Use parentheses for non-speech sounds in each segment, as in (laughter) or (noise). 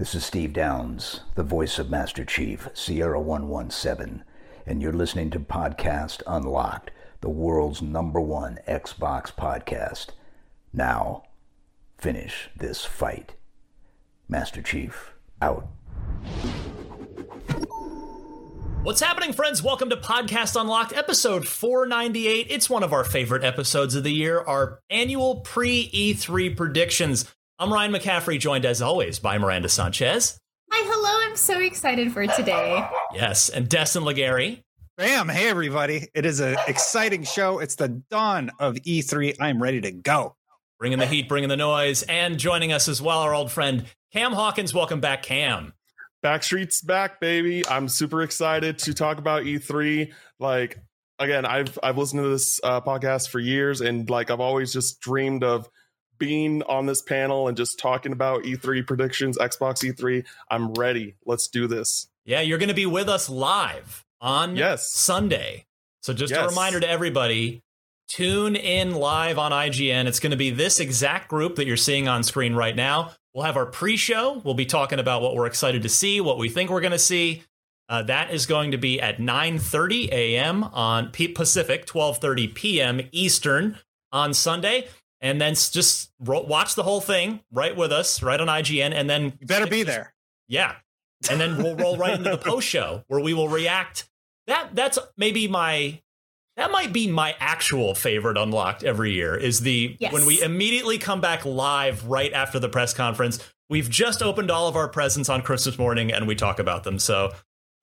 This is Steve Downes, the voice of Master Chief, Sierra 117, and you're listening to Podcast Unlocked, the world's number one Xbox podcast. Now, finish this fight. Master Chief, out. What's happening, friends? Welcome to Podcast Unlocked, episode 498. It's one of our favorite episodes of the year, our annual pre E3 predictions. I'm Ryan McCaffrey, joined as always by Miranda Sanchez. Hi, hello. I'm so excited for today. Yes, and Destin Legarie. Bam! Hey, everybody. It is an exciting show. It's the dawn of E3. I'm ready to go. Bringing the heat, bringing the noise, and joining us as well, our old friend Cam Hawkins. Welcome back, Cam. Backstreet's back, baby. I'm super excited to talk about E3. Like again, I've I've listened to this uh, podcast for years, and like I've always just dreamed of being on this panel and just talking about E3 predictions, Xbox E3. I'm ready. Let's do this. Yeah, you're going to be with us live on yes. Sunday. So just Yes. a reminder to everybody, tune in live on IGN. It's going to be this exact group that you're seeing on screen right now. We'll have our pre-show. We'll be talking about what we're excited to see, what we think we're going to see. Uh, that is going to be at 9:30 a.m. on P- Pacific, 12:30 p.m. Eastern on Sunday, and then just ro- watch the whole thing right with us, right on IGN, and then You better be there. yeah. And then we'll roll right into the (laughs) post show where we will react. That that's maybe my that might be my actual favorite unlocked every year is the Yes. when we immediately come back live right after the press conference. We've just opened all of our presents on Christmas morning and we talk about them. So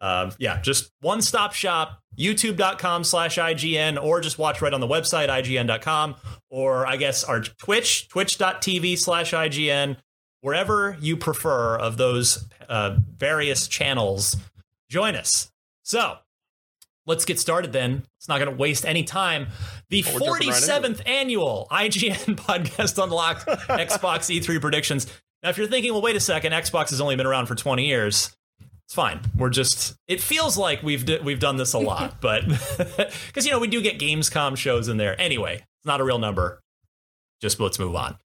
um, yeah, just one stop shop, youtube.com slash IGN, or just watch right on the website, IGN.com, or I guess our Twitch, twitch.tv slash IGN, wherever you prefer of those uh, various channels, join us. So let's get started then. It's not going to waste any time. The Oh, we're jumping right 47th annual (laughs) IGN Podcast Unlocked (laughs) Xbox E3 predictions. Now, if you're thinking, well, wait a second, Xbox has only been around for 20 years. It's fine. We're just. It feels like we've d- we've done this a lot, (laughs) but (laughs) because you know we do get Gamescom shows in there. Anyway, it's not a real number. Just let's move on.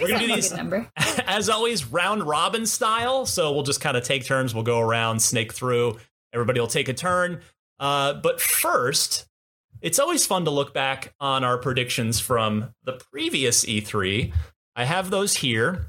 We're gonna do these number. (laughs) as always, round robin style. So we'll just kind of take turns. We'll go around, snake through. Everybody will take a turn. Uh, but first, it's always fun to look back on our predictions from the previous E3. I have those here,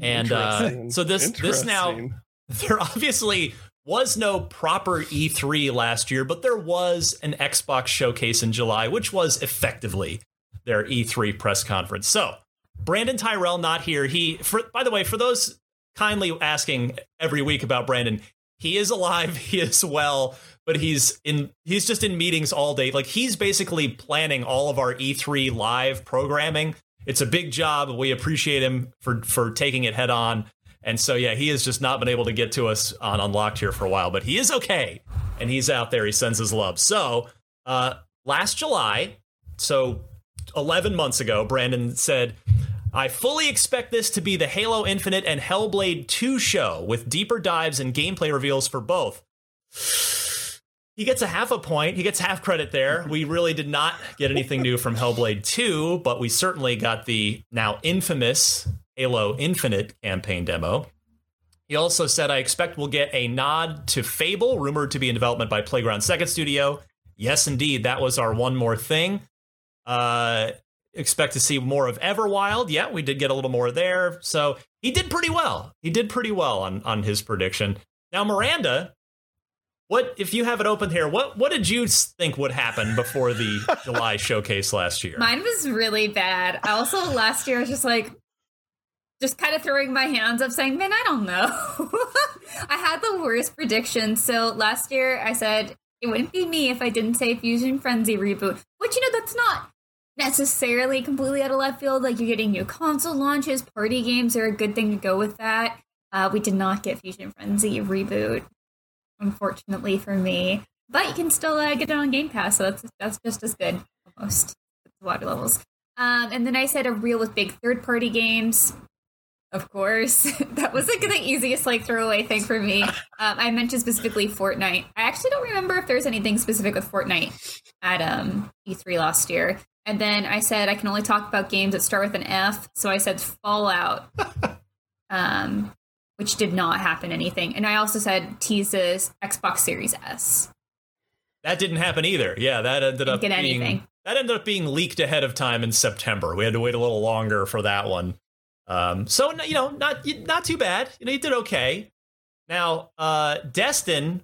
and uh, so this this now Interesting. (laughs) there obviously was no proper E3 last year, but there was an Xbox showcase in July, which was effectively their E3 press conference. So, Brandon Tyrell not here. He for by the way, for those kindly asking every week about Brandon, he is alive, (laughs) he is well, but he's in he's just in meetings all day. Like he's basically planning all of our E3 live programming. It's a big job. We appreciate him for for taking it head on. And so, yeah, he has just not been able to get to us on Unlocked here for a while, but he is okay. And he's out there. He sends his love. So, uh, last July, so 11 months ago, Brandon said, I fully expect this to be the Halo Infinite and Hellblade 2 show with deeper dives and gameplay reveals for both. He gets a half a point. He gets half credit there. (laughs) We really did not get anything new from Hellblade 2, but we certainly got the now infamous Halo Infinite campaign demo. He also said, I expect we'll get a nod to Fable, rumored to be in development by Playground Second Studio. Yes, indeed, that was our one more thing. Uh, expect to see more of Everwild. Yeah, we did get a little more there. So he did pretty well. He did pretty well on, on his prediction. Now, Miranda, what if you have it open here? What what did you think would happen before the (laughs) July showcase last year? Mine was really bad. I also last year I was just like, just kind of throwing my hands up, saying, "Man, I don't know." (laughs) I had the worst prediction. So last year I said it wouldn't be me if I didn't say Fusion Frenzy reboot, which you know that's not necessarily completely out of left field. Like you're getting new console launches, party games are a good thing to go with that. Uh, we did not get Fusion Frenzy reboot, unfortunately for me. But you can still uh, get it on Game Pass, so that's that's just as good almost water levels. Um, and then I said a reel with big third party games. Of course, (laughs) that was like the easiest like throwaway thing for me. (laughs) Um, I mentioned specifically Fortnite. I actually don't remember if there's anything specific with Fortnite at um, E3 last year. And then I said I can only talk about games that start with an F, so I said Fallout. (laughs) um, which did not happen anything. And I also said teases Xbox Series S. That didn't happen either. Yeah, that ended up being anything. that ended up being leaked ahead of time in September. We had to wait a little longer for that one. Um, so you know, not not too bad. You know, you did okay. Now, uh, Destin,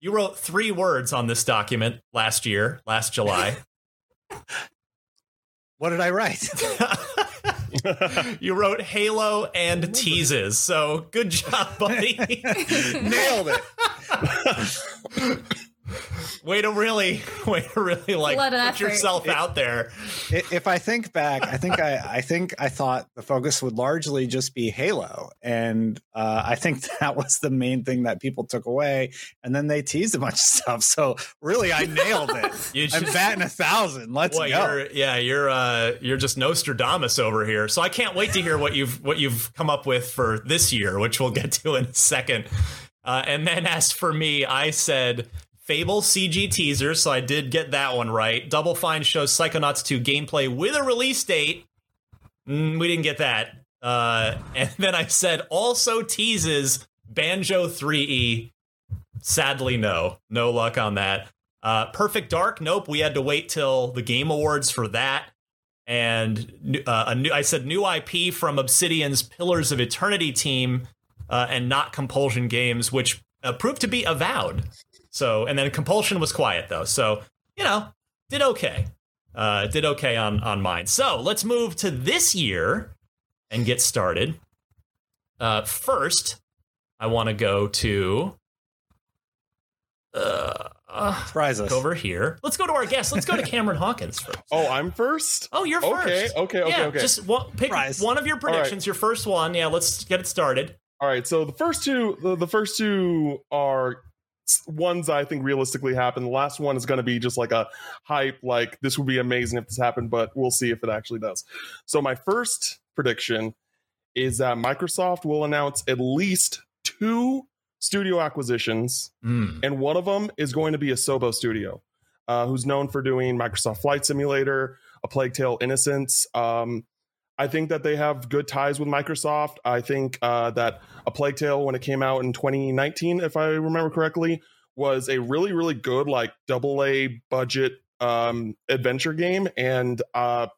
you wrote three words on this document last year, last July. (laughs) What did I write? (laughs) (laughs) you wrote Halo and teases. So good job, buddy. Nailed it. Way to really, (laughs) way to really like lot put effort. yourself out there. If I think back, I think I, I think I thought the focus would largely just be Halo, and uh, I think (laughs) that was the main thing that people took away. And then they teased a bunch of stuff. So really, I nailed it. (laughs) You I'm just- batting a thousand. Let's Well, go. you're yeah, you're uh you're just Nostradamus over here. So I can't wait to hear what you've what you've come up with for this year, which we'll get to in a second. Uh, and then as for me, I said Fable CG teaser, so I did get that one right. Double Fine shows Psychonauts 2 gameplay with a release date. Mm, we didn't get that. Uh, (laughs) and then I said also teases Banjo-Threeie. Sadly, no. No luck on that. Uh, Perfect Dark, nope. We had to wait till the Game Awards for that. And uh, a new, I said new IP from Obsidian's Pillars of Eternity team, uh, and not Compulsion Games, which uh, proved to be Avowed. So, and then Compulsion was quiet though. So, you know, did okay. Uh, did okay on on mine. So let's move to this year and get started. Uh, first, I want to go to uh, uh, Surprise us. over here. Let's go to our guest. Let's go to (laughs) Cameron Hawkins first. oh, I'm first. Oh, you're first. okay, okay, okay, yeah, okay. Just one, pick Surprise. one of your predictions. Your first one. Yeah, let's get it started. All right, so the first two, the, the first two are s- ones I think realistically happen. The last one is going to be just like a hype, like this would be amazing if this happened, but we'll see if it actually does. So my first prediction is that Microsoft will announce at least two studio acquisitions, Mm. and one of them is going to be Asobo studio, uh, who's known for doing Microsoft Flight Simulator, A Plague Tale: Innocence. Um, I think that they have good ties with Microsoft. I think uh, that A Plague Tale, when it came out in 2019, if I remember correctly, was a really, really good like double A budget um, adventure game, and uh,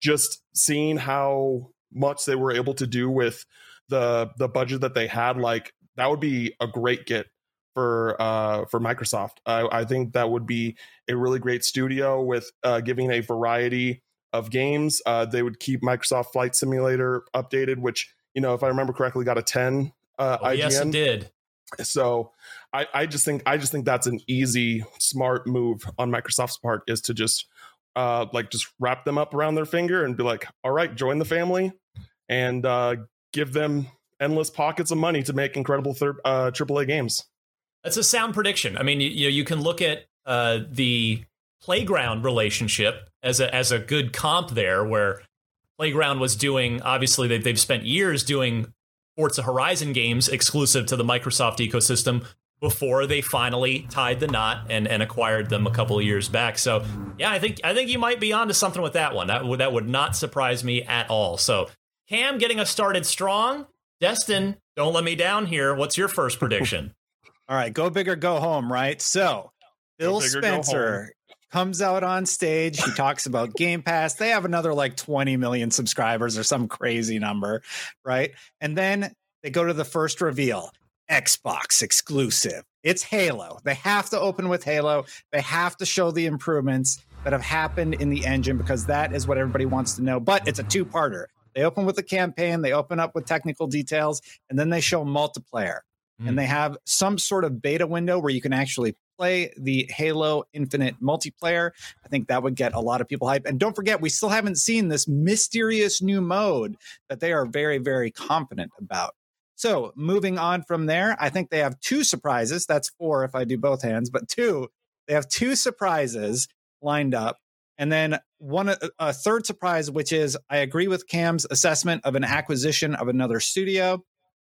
just seeing how much they were able to do with the the budget that they had, like that would be a great get for uh, for Microsoft. I, I think that would be a really great studio with uh, giving a variety of games. Uh, they would keep Microsoft Flight Simulator updated, which you know, if I remember correctly, got a ten. Uh, Oh, yes, it did. So I, I just think I just think that's an easy, smart move on Microsoft's part is to just uh, like just wrap them up around their finger and be like, all right, join the family, and uh, give them endless pockets of money to make incredible third uh, AAA games. That's a sound prediction. I mean, you, you know, you can look at uh, the playground relationship as a as a good comp there, where playground was doing. Obviously, they, they've spent years doing Forza Horizon games exclusive to the Microsoft ecosystem before they finally tied the knot and, and acquired them a couple of years back. So, yeah, I think I think you might be onto something with that one. That would that would not surprise me at all. So, Cam getting us started strong. Destin, don't let me down here. What's your first prediction? (laughs) All right, go big or go home, right? So, Bill big or go Spencer comes out on stage. He talks about Game Pass. They have another like 20 million subscribers or some crazy number, right? And then they go to the first reveal Xbox exclusive. It's Halo. They have to open with Halo. They have to show the improvements that have happened in the engine because that is what everybody wants to know. But it's a two parter. They open with the campaign, they open up with technical details, and then they show multiplayer and hmm. they have some sort of beta window where you can actually play the Halo Infinite multiplayer. I think that would get a lot of people hype. And don't forget, we still haven't seen this mysterious new mode that they are very, very confident about. So moving on from there, I think they have two surprises. That's four if I do both hands, but two. They have two surprises lined up. And then one a- third surprise, which is I agree with Cam's assessment of an acquisition of another studio.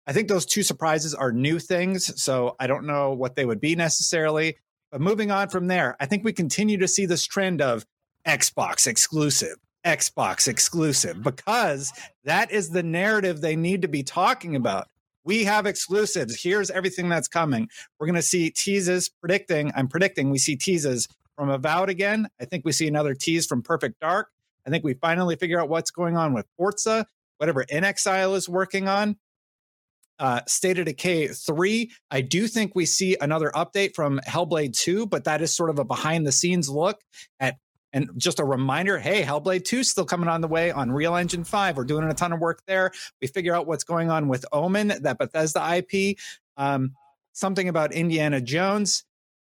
I think those two surprises are new things, so I don't know what they would be necessarily. But moving on from there, I think we continue to see this trend of Xbox exclusive, Xbox exclusive, because that is the narrative they need to be talking about. we have exclusives. Here's everything that's coming. We're going to see teases predicting. I'm predicting we see teases from Avowed again. I think we see another tease from Perfect Dark. I think we finally figure out what's going on with Forza, whatever inXile is working on. Uh, State of Decay 3. I do think we see another update from Hellblade 2, but that is sort of a behind the scenes look at and just a reminder hey, Hellblade 2 still coming on the way on Unreal Engine 5. We're doing a ton of work there. We figure out what's going on with Omen, that Bethesda IP. Um, something about Indiana Jones.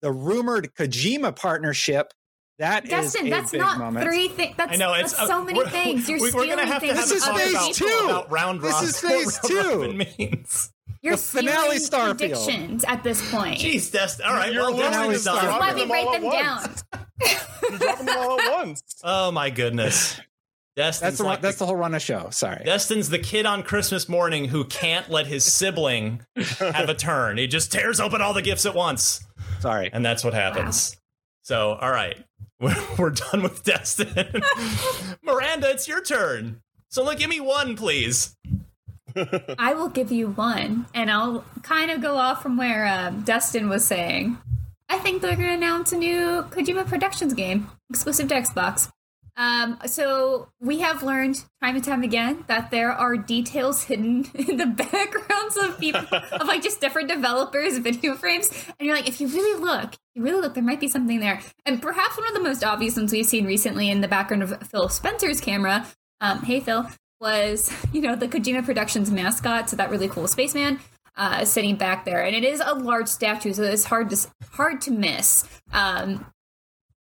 The rumored Kojima partnership. That Dustin, is a that's big not moment. three things. That's, I know it's that's so uh, many we're- things. You're we- we're stealing gonna have to things have This is from a other phase talk two. about round This robin. is phase what two. robin means. You're The finale stealing Starfield. predictions at this point. Jeez, Dest. All right, You're well, literally Destin's just done. That's why we them write them down. You're dropping them all at once. (laughs) Oh my goodness. Destin's That's the, like that's the whole run of show. Sorry. Destin's the kid on Christmas morning who can't let his sibling have a turn. He just tears open all the gifts at once, Sorry. and that's what happens. So, all right, (laughs) we're, done with Destin. (laughs) Miranda, it's your turn. So, look, give me one, please. (laughs) I will give you one, and I'll kind of go off from where um, Dustin was saying. I think they're going to announce a new Kojima Productions game exclusive to Xbox. Um, so we have learned time and time again that there are details hidden (laughs) in the backgrounds of people of like just different developers' video frames, and you're like, if you really look, you really look, there might be something there. And perhaps one of the most obvious ones we've seen recently in the background of Phil Spencer's camera. Um, hey Phil, was (laughs) you know the Kojima Productions mascot, so that really cool spaceman uh, sitting back there, and it is a large statue, so it's hard to hard to miss. Um,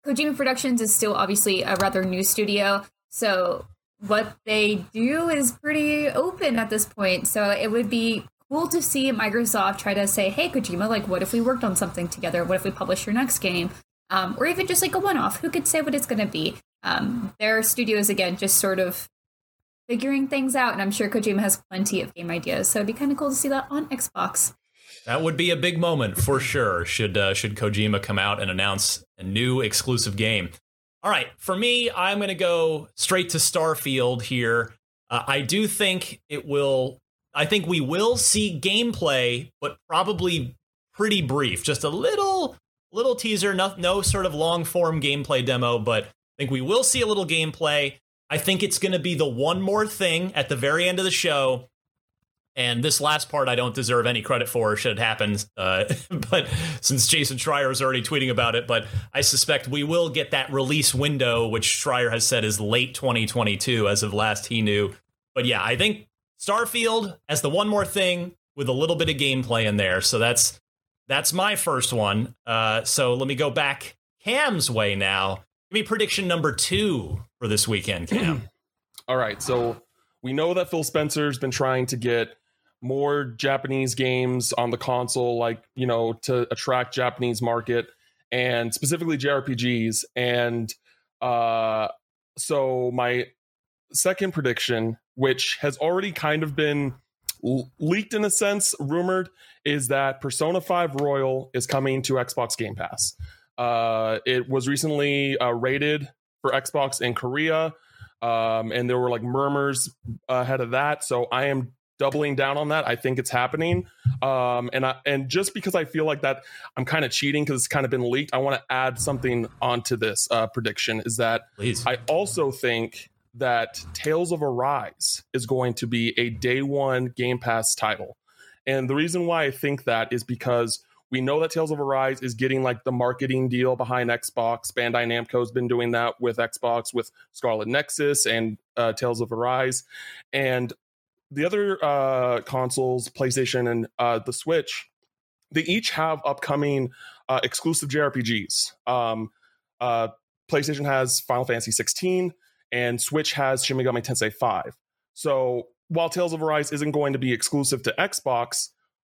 Kojima Productions is still obviously a rather new studio, so what they do is pretty open at this point. So it would be cool to see Microsoft try to say, "Hey, Kojima, like, what if we worked on something together? What if we publish your next game?" Um, or even just like a one-off. Who could say what it's going to be? Um, their studios again, just sort of figuring things out, and I'm sure Kojima has plenty of game ideas. So it'd be kind of cool to see that on Xbox. That would be a big moment for sure. Should uh, should Kojima come out and announce a new exclusive game? All right, for me, I'm going to go straight to Starfield here. Uh, I do think it will. I think we will see gameplay, but probably pretty brief, just a little little teaser, no, no sort of long form gameplay demo, but I think we will see a little gameplay. I think it's going to be the one more thing at the very end of the show and this last part, I don't deserve any credit for, should it happen. Uh, (laughs) but since Jason Schreier is already tweeting about it, but I suspect we will get that release window, which Schreier has said is late 2022, as of last he knew. But yeah, I think Starfield as the one more thing with a little bit of gameplay in there. So that's that's my first one. Uh, so let me go back Cam's way now. Give me prediction number two for this weekend, Cam. (clears throat) All right, so we know that Phil Spencer's been trying to get more Japanese games on the console, like you know, to attract Japanese market and specifically JRPGs. And uh, so my second prediction, which has already kind of been l- leaked in a sense, rumored, is that Persona 5 Royal is coming to Xbox Game Pass. Uh, it was recently uh, rated for Xbox in Korea, um, and there were like murmurs ahead of that. So I am doubling down on that. I think it's happening, um, and I, and just because I feel like that, I'm kind of cheating because it's kind of been leaked. I want to add something onto this uh, prediction. Is that Please. I also think that Tales of Arise is going to be a day one Game Pass title. And the reason why I think that is because we know that Tales of Arise is getting like the marketing deal behind Xbox. Bandai Namco's been doing that with Xbox with Scarlet Nexus and uh, Tales of Arise. And the other uh, consoles, PlayStation and uh, the Switch, they each have upcoming uh, exclusive JRPGs. Um, uh, PlayStation has Final Fantasy 16 and Switch has Shin Megami Tensei 5. So while Tales of Arise isn't going to be exclusive to Xbox,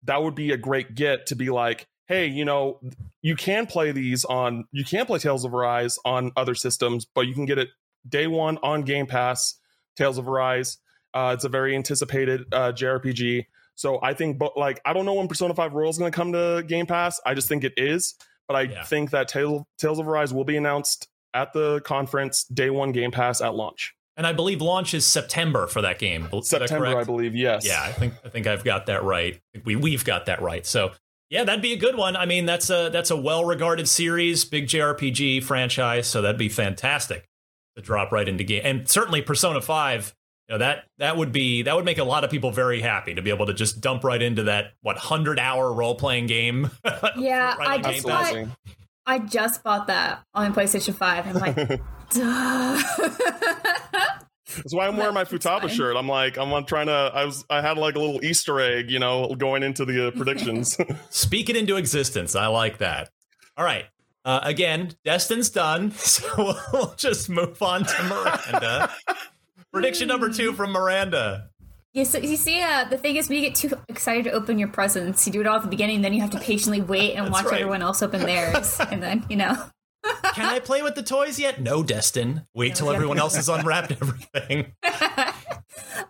that would be a great get to be like, hey, you know, you can play these on, you can play Tales of Arise on other systems, but you can get it day one on Game Pass. Tales of Arise. Uh, it's a very anticipated uh, JRPG. So I think, but like, I don't know when Persona 5 Royal is going to come to Game Pass. I just think it is. But I yeah. think that Tale, Tales of Arise will be announced at the conference, day one Game Pass at launch. And I believe launch is September for that game. September, that I believe. Yes. Yeah, I think I think I've got that right. We we've got that right. So yeah, that'd be a good one. I mean, that's a that's a well-regarded series, big JRPG franchise, so that'd be fantastic to drop right into game. And certainly Persona 5 know, that that would be that would make a lot of people very happy to be able to just dump right into that what hundred hour role playing game. (laughs) Yeah, Right I just bought, I just bought that on PlayStation 5. I'm like. (laughs) That's why I'm wearing my Futaba fine. shirt. I'm like, I'm trying to. I was, I had like a little Easter egg, you know, going into the uh, (laughs) predictions. Speak it into existence. I like that. All right. Uh, again, Destin's done, so we'll just move on to Miranda. Prediction number two from Miranda. You, so, you see, uh, the thing is, when you get too excited to open your presents, you do it all at the beginning, then you have to patiently wait and watch right. everyone else open theirs. (laughs) and then, you know. Can I play with the toys yet? No, Destin. Wait till everyone else has unwrapped everything. (laughs)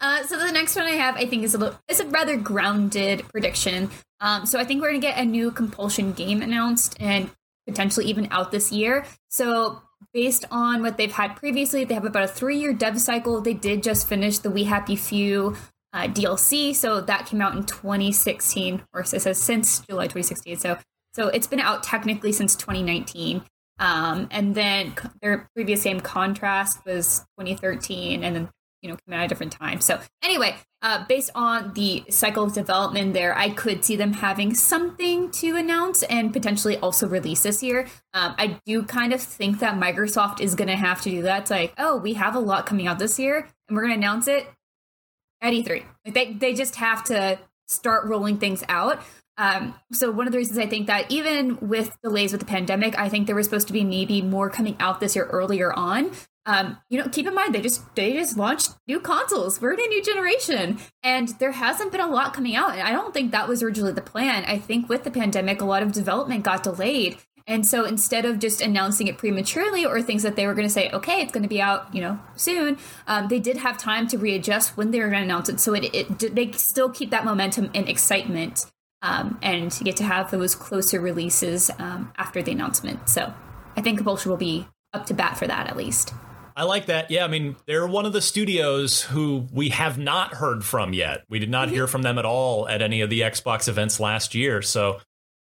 Uh, so the next one I have, I think, is a little, it's a rather grounded prediction. Um, so I think we're gonna get a new compulsion game announced and potentially even out this year. So based on what they've had previously, they have about a three-year dev cycle. They did just finish the We Happy Few uh, DLC, so that came out in 2016, or it says since July 2016. So so it's been out technically since 2019. Um, and then their previous game Contrast was 2013, and then you know came out at different times. So anyway, uh, based on the cycle of development there, I could see them having something to announce and potentially also release this year. Um, I do kind of think that Microsoft is going to have to do that. It's like, oh, we have a lot coming out this year, and we're going to announce it at E3. Like they they just have to start rolling things out. Um, so one of the reasons I think that even with delays with the pandemic, I think there was supposed to be maybe more coming out this year earlier on. Um, you know, keep in mind they just they just launched new consoles. We're in a new generation, and there hasn't been a lot coming out. And I don't think that was originally the plan. I think with the pandemic, a lot of development got delayed. And so instead of just announcing it prematurely or things that they were going to say, okay, it's going to be out, you know, soon, um, they did have time to readjust when they were going to announce it. So it, it they still keep that momentum and excitement um, and get to have those closer releases um, after the announcement. So I think Compulsion will be up to bat for that at least. I like that. Yeah, I mean, they're one of the studios who we have not heard from yet. We did not mhm. hear from them at all at any of the Xbox events last year, so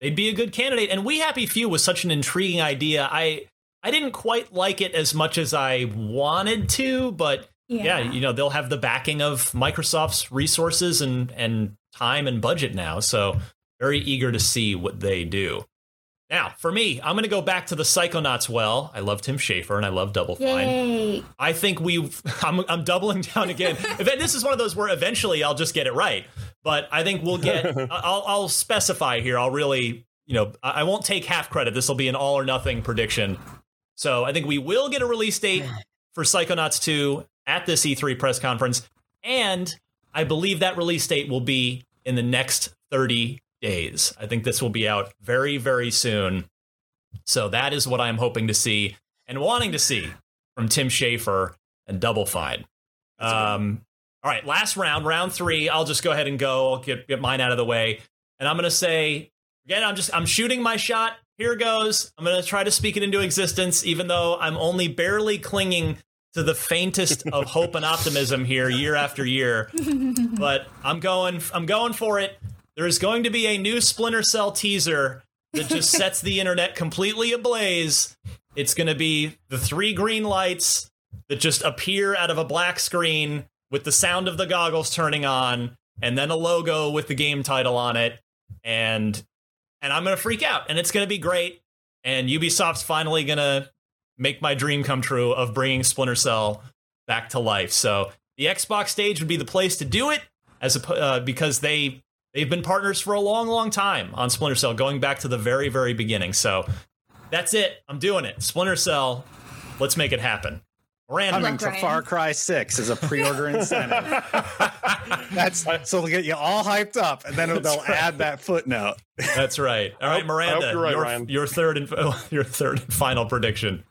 they'd be a good candidate. And We Happy Few was such an intriguing idea. I I didn't quite like it as much as I wanted to, but yeah, you know, they'll have the backing of Microsoft's resources and and time and budget now. So very eager to see what they do. Now, for me, I'm going to go back to the Psychonauts well. I love Tim Schafer and I love Double Fine. Yay! I think we've. (laughs) I'm, I'm doubling down again. This is one of those where eventually I'll just get it right. But I think we'll get. (laughs) I'll, I'll specify here. I'll really, you know, I I won't take half credit. This will be an all or nothing prediction. So I think we will get a release date for Psychonauts 2 at this E3 press conference, and I believe that release date will be in the next 30 days. I think this will be out very, very soon. So that is what I'm hoping to see and wanting to see from Tim Schafer and Double Fine. Um, all right, last round, round three. I'll just go ahead and go. I'll get, get mine out of the way. And I'm going to say, again, I'm just, I'm shooting my shot. Here goes. I'm going to try to speak it into existence, even though I'm only barely clinging to the faintest of (laughs) hope and optimism here year after year. (laughs) But I'm going, I'm going for it. There is going to be a new Splinter Cell teaser that just (laughs) sets the internet completely ablaze. It's going to be the three green lights that just appear out of a black screen with the sound of the goggles turning on and then a logo with the game title on it and and I'm going to freak out and it's going to be great and Ubisoft's finally going to make my dream come true of bringing Splinter Cell back to life. So the Xbox stage would be the place to do it as a, uh, because they they've been partners for a long long time on Splinter Cell going back to the very very beginning. So that's it. I'm doing it. Splinter Cell. Let's make it happen. Random. Coming to Far Cry 6 as a pre-order (laughs) incentive. That's so they'll get you all hyped up, and then they'll add that footnote. That's right. All right, hope- Miranda, you're right, your, your third and (laughs) your third and final prediction.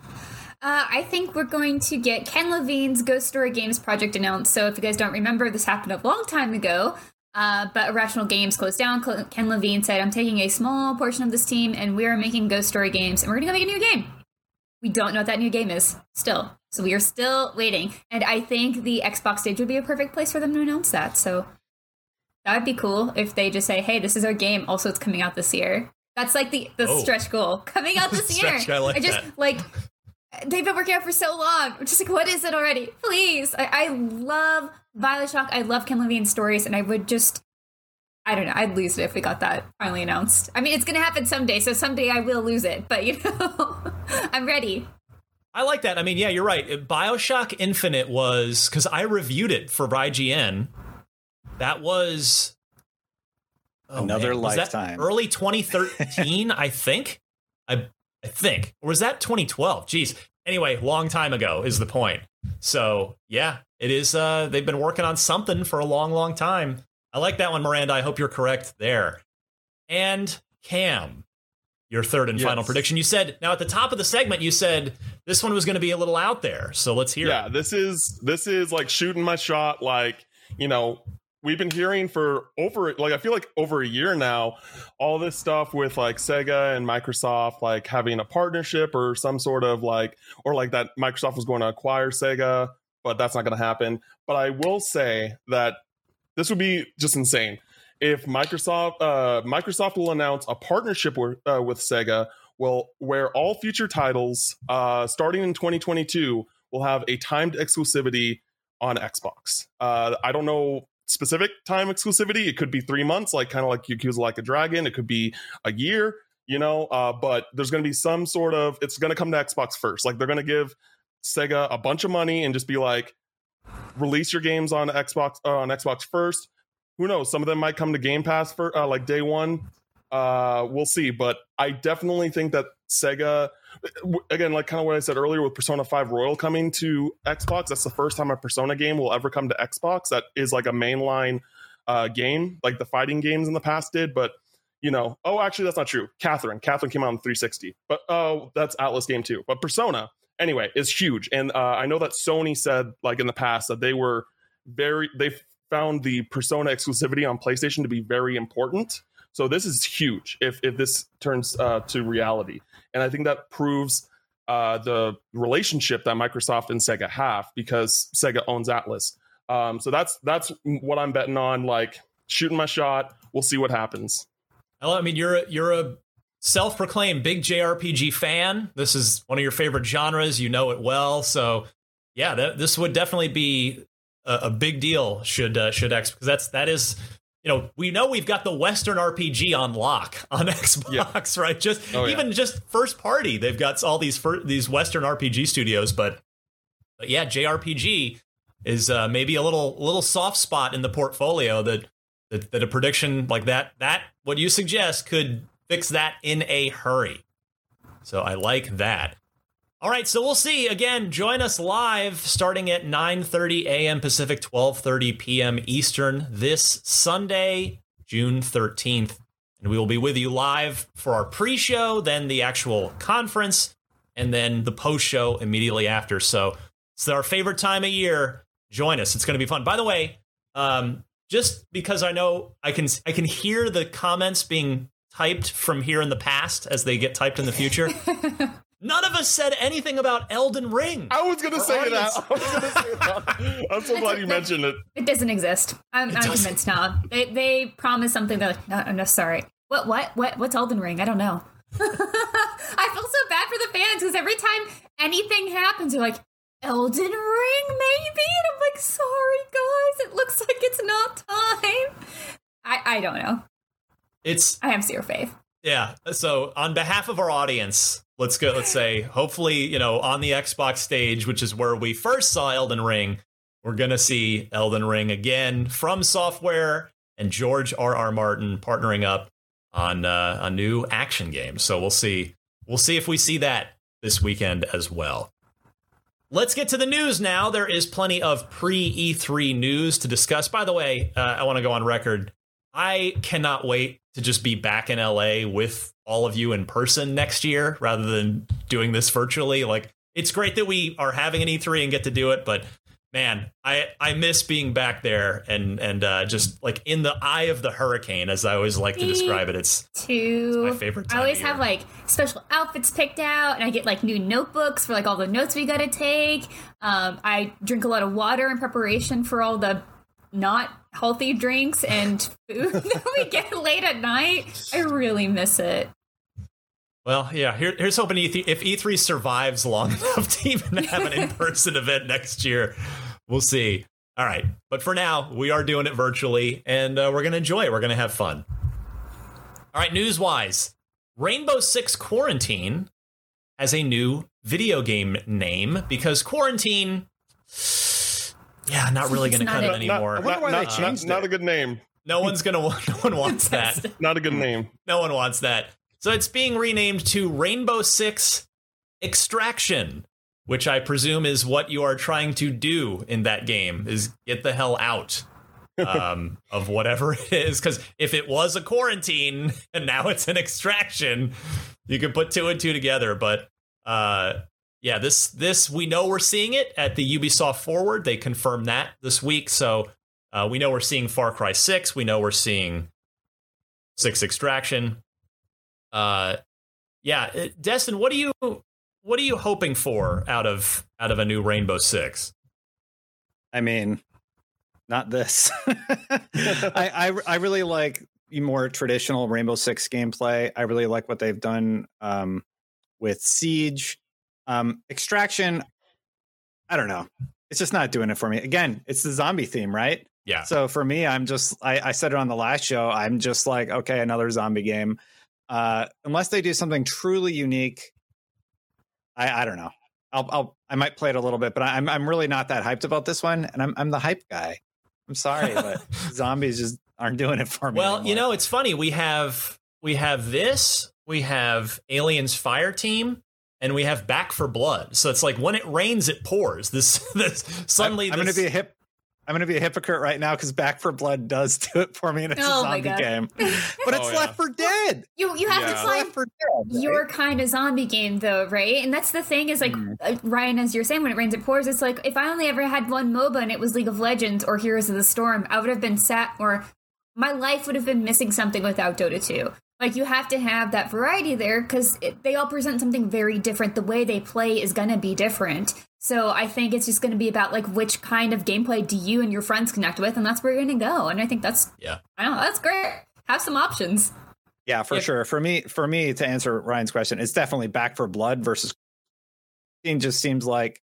Uh, I think we're going to get Ken Levine's Ghost Story Games project announced. So, if you guys don't remember, this happened a long time ago. Uh, but Irrational Games closed down. Ken Levine said, "I'm taking a small portion of this team, and we are making Ghost Story games, and we're going to make a new game. We don't know what that new game is. Still, So we are still waiting. And I think the Xbox stage would be a perfect place for them to announce that. So that would be cool if they just say, hey, this is our game. Also, it's coming out this year. That's like the, the Oh. stretch goal. Coming out (laughs) this year. I like just that. like they've been working out for so long. I'm just like, what is it already? Please. I, I love Bioshock. I love Ken Levine's stories, and I would just I don't know. I'd lose it if we got that finally announced. I mean, it's gonna happen someday, so someday I will lose it. But you know, (laughs) I'm ready. I like that. I mean, yeah, you're right. Bioshock Infinite was because I reviewed it for IGN. That was oh, Another was that lifetime. early 2013, I think. I I think, or was that 2012? Jeez. Anyway, long time ago is the point. So yeah, it is. Uh, they've been working on something for a long, long time. I like that one, Miranda. I hope you're correct there. And Cam, your third and final prediction. You said now at the top of the segment, you said this one was going to be a little out there. So let's hear. yeah it. this is this is like shooting my shot like you know we've been hearing for over like i feel like over a year now all this stuff with like sega and microsoft like having a partnership or some sort of like or like that microsoft was going to acquire sega but that's not going to happen but i will say that this would be just insane if microsoft uh microsoft will announce a partnership with, uh, with sega well where all future titles uh starting in 2022 will have a timed exclusivity on Xbox. Uh, I don't know specific time exclusivity. It could be three months, like kind of like Yakuza Like a Dragon. It could be a year, you know. Uh, but there's going to be some sort of. It's going to come to Xbox first. Like they're going to give Sega a bunch of money and just be like, release your games on Xbox uh, on Xbox first. Who knows? Some of them might come to Game Pass for uh, like day one. Uh, we'll see. But I definitely think that Sega again, like kind of what I said earlier with Persona 5 Royal coming to Xbox, that's the first time a Persona game will ever come to Xbox. That is like a mainline uh, game, like the fighting games in the past did. But, you know, oh, actually, that's not true. Catherine. Catherine came out on 360. But, oh, that's Atlus game too. But Persona, anyway, is huge. And uh, I know that Sony said, like in the past, that they were very, they found the Persona exclusivity on PlayStation to be very important. So this is huge if if this turns uh, to reality, and I think that proves uh, the relationship that Microsoft and Sega have because Sega owns Atlus. Um, so that's that's what I'm betting on. Like shooting my shot. We'll see what happens. I mean, you're a, you're a self-proclaimed big JRPG fan. This is one of your favorite genres. You know it well. So, yeah, this would definitely be a, a big deal. Should uh, should X because that's that is. You know, we know we've got the Western RPG on lock on (laughs) Xbox, right? Just Oh, yeah. even just first party, they've got all these fir- these Western RPG studios, but but yeah, JRPG is uh, maybe a little little soft spot in the portfolio that, that that a prediction like that that what you suggest could fix that in a hurry. So I like that. All right, so we'll see. Again, join us live starting at 9:30 a.m. Pacific, 12:30 p.m. Eastern this Sunday, June 13th. And we will be with you live for our pre-show, then the actual conference, and then the post-show immediately after. So it's our favorite time of year. Join us. It's going to be fun. By the way, um, just because I know I can I can hear the comments being typed from here in the past as they get typed in the future. (laughs) None of us said anything about Elden Ring. I was gonna say audience- that. (laughs) I was gonna say that. (laughs) I'm so glad you mentioned it. It doesn't exist. I'm, I'm doesn't. convinced now. They they promised something. They're like, no, no, sorry. What what what what's Elden Ring? I don't know. (laughs) I feel so bad for the fans because every time anything happens, you're like, Elden Ring, maybe, and I'm like, sorry guys, it looks like it's not time. I I don't know. It's I have zero faith. yeah. So on behalf of our audience, let's go. Let's say, hopefully, you know, on the Xbox stage, which is where we first saw Elden Ring, we're gonna see Elden Ring again FromSoftware and George R. R. Martin partnering up on uh, a new action game. So we'll see. We'll see if we see that this weekend as well. Let's get to the news now. There is plenty of pre E3 news to discuss. By the way, uh, I want to go on record. I cannot wait to just be back in LA with all of you in person next year rather than doing this virtually. Like, it's great that we are having an E3 and get to do it, but man, I I miss being back there and and uh, just like in the eye of the hurricane, as I always like to describe it. It's Too. my favorite I always have like special outfits picked out, and I get like new notebooks for like all the notes we got to take. Um, I drink a lot of water in preparation for all the not healthy drinks and food (laughs) that we get late at night. I really miss it. Well, yeah. Here, here's hoping E3, if E3 survives long (laughs) enough to even have an in-person (laughs) event next year. We'll see. All right, but for now, we are doing it virtually, and uh, we're gonna enjoy it. We're gonna have fun. All right, news-wise, Rainbow Six Quarantine has a new video game name because quarantine. Yeah, not (laughs) really going to cut it a- anymore. I wonder why they not, changed not, it. not a good name. No one's gonna. No one wants that. Not a good name. No one wants that. So it's being renamed to Rainbow Six Extraction, which I presume is what you are trying to do in that game: is get the hell out (laughs) um, of whatever it is. Because if it was a quarantine (laughs) and now it's an extraction, you can put two and two together. But uh, yeah, this this we know we're seeing it at the Ubisoft Forward. They confirmed that this week, so uh, we know we're seeing Far Cry Six. We know we're seeing Six Extraction. Uh, yeah, Destin, what are you what are you hoping for out of out of a new Rainbow Six? I mean, not this. (laughs) I, I I really like more traditional Rainbow Six gameplay. I really like what they've done um, with Siege, um, Extraction. I don't know. It's just not doing it for me. Again, it's the zombie theme, right? Yeah, So for me, I'm just I, I said it on the last show. I'm just like, okay, another zombie game. Uh, unless they do something truly unique, I I don't know. I'll I'll I might play it a little bit, but I'm I'm really not that hyped about this one, and I'm I'm the hype guy. I'm sorry, but (laughs) zombies just aren't doing it for me. Well, you know, it's funny. We have we have this. We have Aliens Fireteam, and we have Back 4 Blood. So it's like when it rains, it pours. This (laughs) this suddenly. I'm, I'm going to be a hip. I'm going to be a hypocrite right now because Back 4 Blood does do it for me, and it's Oh a zombie game. (laughs) But it's Oh, yeah. Left 4 Dead. You you have Yeah. to It's find Left 4 Dead. right? your kind of zombie game though right and that's the thing is like Mhm. uh, ryan as you're saying when it rains it pours it's like if i only ever had one moba and it was league of legends or heroes of the storm i would have been sat or my life would have been missing something without dota 2 like you have to have that variety there because they all present something very different the way they play is going to be different so i think it's just going to be about like which kind of gameplay do you and your friends connect with and that's where you're going to go and i think that's Yeah. i don't know that's great have some options Yeah, for Yeah. sure. For me, for me to answer Ryan's question, it's definitely Back 4 Blood versus. It just seems like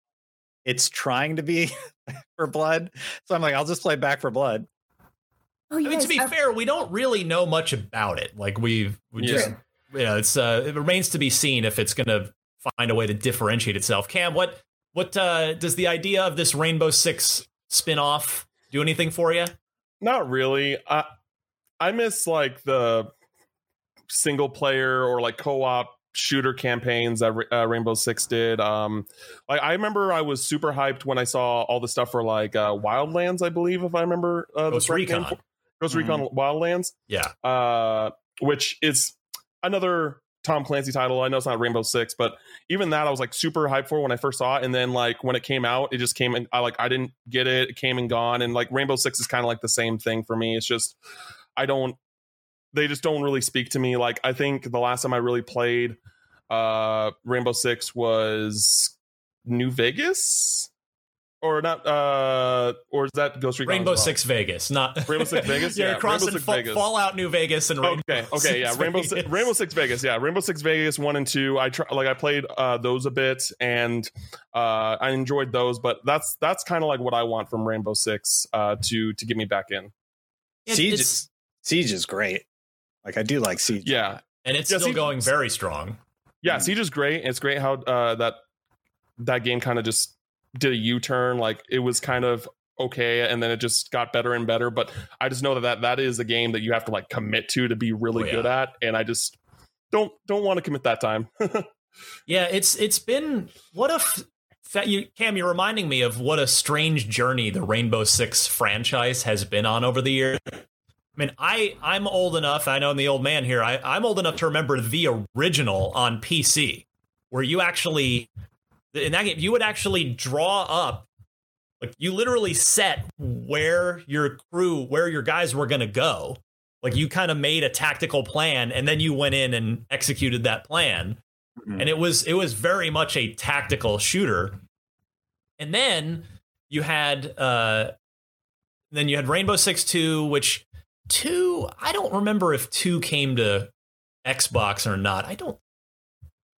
it's trying to be (laughs) for blood. So I'm like, I'll just play Back 4 Blood. oh I mean, to be I- fair, we don't really know much about it. Like we've we Yeah. just you know, it's uh it remains to be seen if it's gonna find a way to differentiate itself. Cam, what what uh does the idea of this Rainbow Six spin-off do anything for you? Not really. I I miss like the single player or like co-op shooter campaigns that uh, Rainbow Six did. Um, like I remember I was super hyped when I saw all the stuff for like uh, Wildlands, I believe, if I remember uh, the Ghost name Recon. for- Ghost Mhm. Recon Wildlands, Yeah. uh, which is another Tom Clancy title. I know it's not Rainbow Six, but even that I was like super hyped for when I first saw it, and then like when it came out, it just came and I like I didn't get it. It came and gone, and like Rainbow Six is kind of like the same thing for me. It's just I don't. They just don't really speak to me. Like I think the last time I really played uh Rainbow Six was New Vegas, or not? uh Or is that Ghost Recon? Rainbow well? Six Vegas, not (laughs) Rainbow Six Vegas? (laughs) yeah, Yeah, you're crossing Rainbow Six Fa- Vegas. Fallout New Vegas and Rainbow Okay, okay, Six yeah, Rainbow Six, Vegas. Rainbow Six Vegas, yeah, Rainbow Six Vegas one and two. I try, like I played uh, those a bit, and uh, I enjoyed those. But that's that's kind of like what I want from Rainbow Six uh, to to get me back in. It- Siege, is, Siege is great. Like I do like Siege. Yeah, and it's Yeah, still see- going very strong. yeah. Siege is great. It's great how uh, that that game kind of just did a U turn. Like it was kind of okay, and then it just got better and better. But I just know that that, that is a game that you have to like commit to to be really Oh, yeah. good at, and I just don't don't want to commit that time. (laughs) Yeah, it's it's been what a f- that you Cam. You're reminding me of what a strange journey the Rainbow Six franchise has been on over the years I mean, I I'm old enough. I know I'm the old man here. I, I'm old enough to remember the original on PC, where you actually in that game you would actually draw up Like you literally set where your crew, where your guys were going to go. Like you kind of made a tactical plan and then you went in and executed that plan. Mm-hmm. And it was it was very much a tactical shooter. And then you had uh then you had Rainbow Six 2 which 2 I don't remember if 2 came to Xbox or not. I don't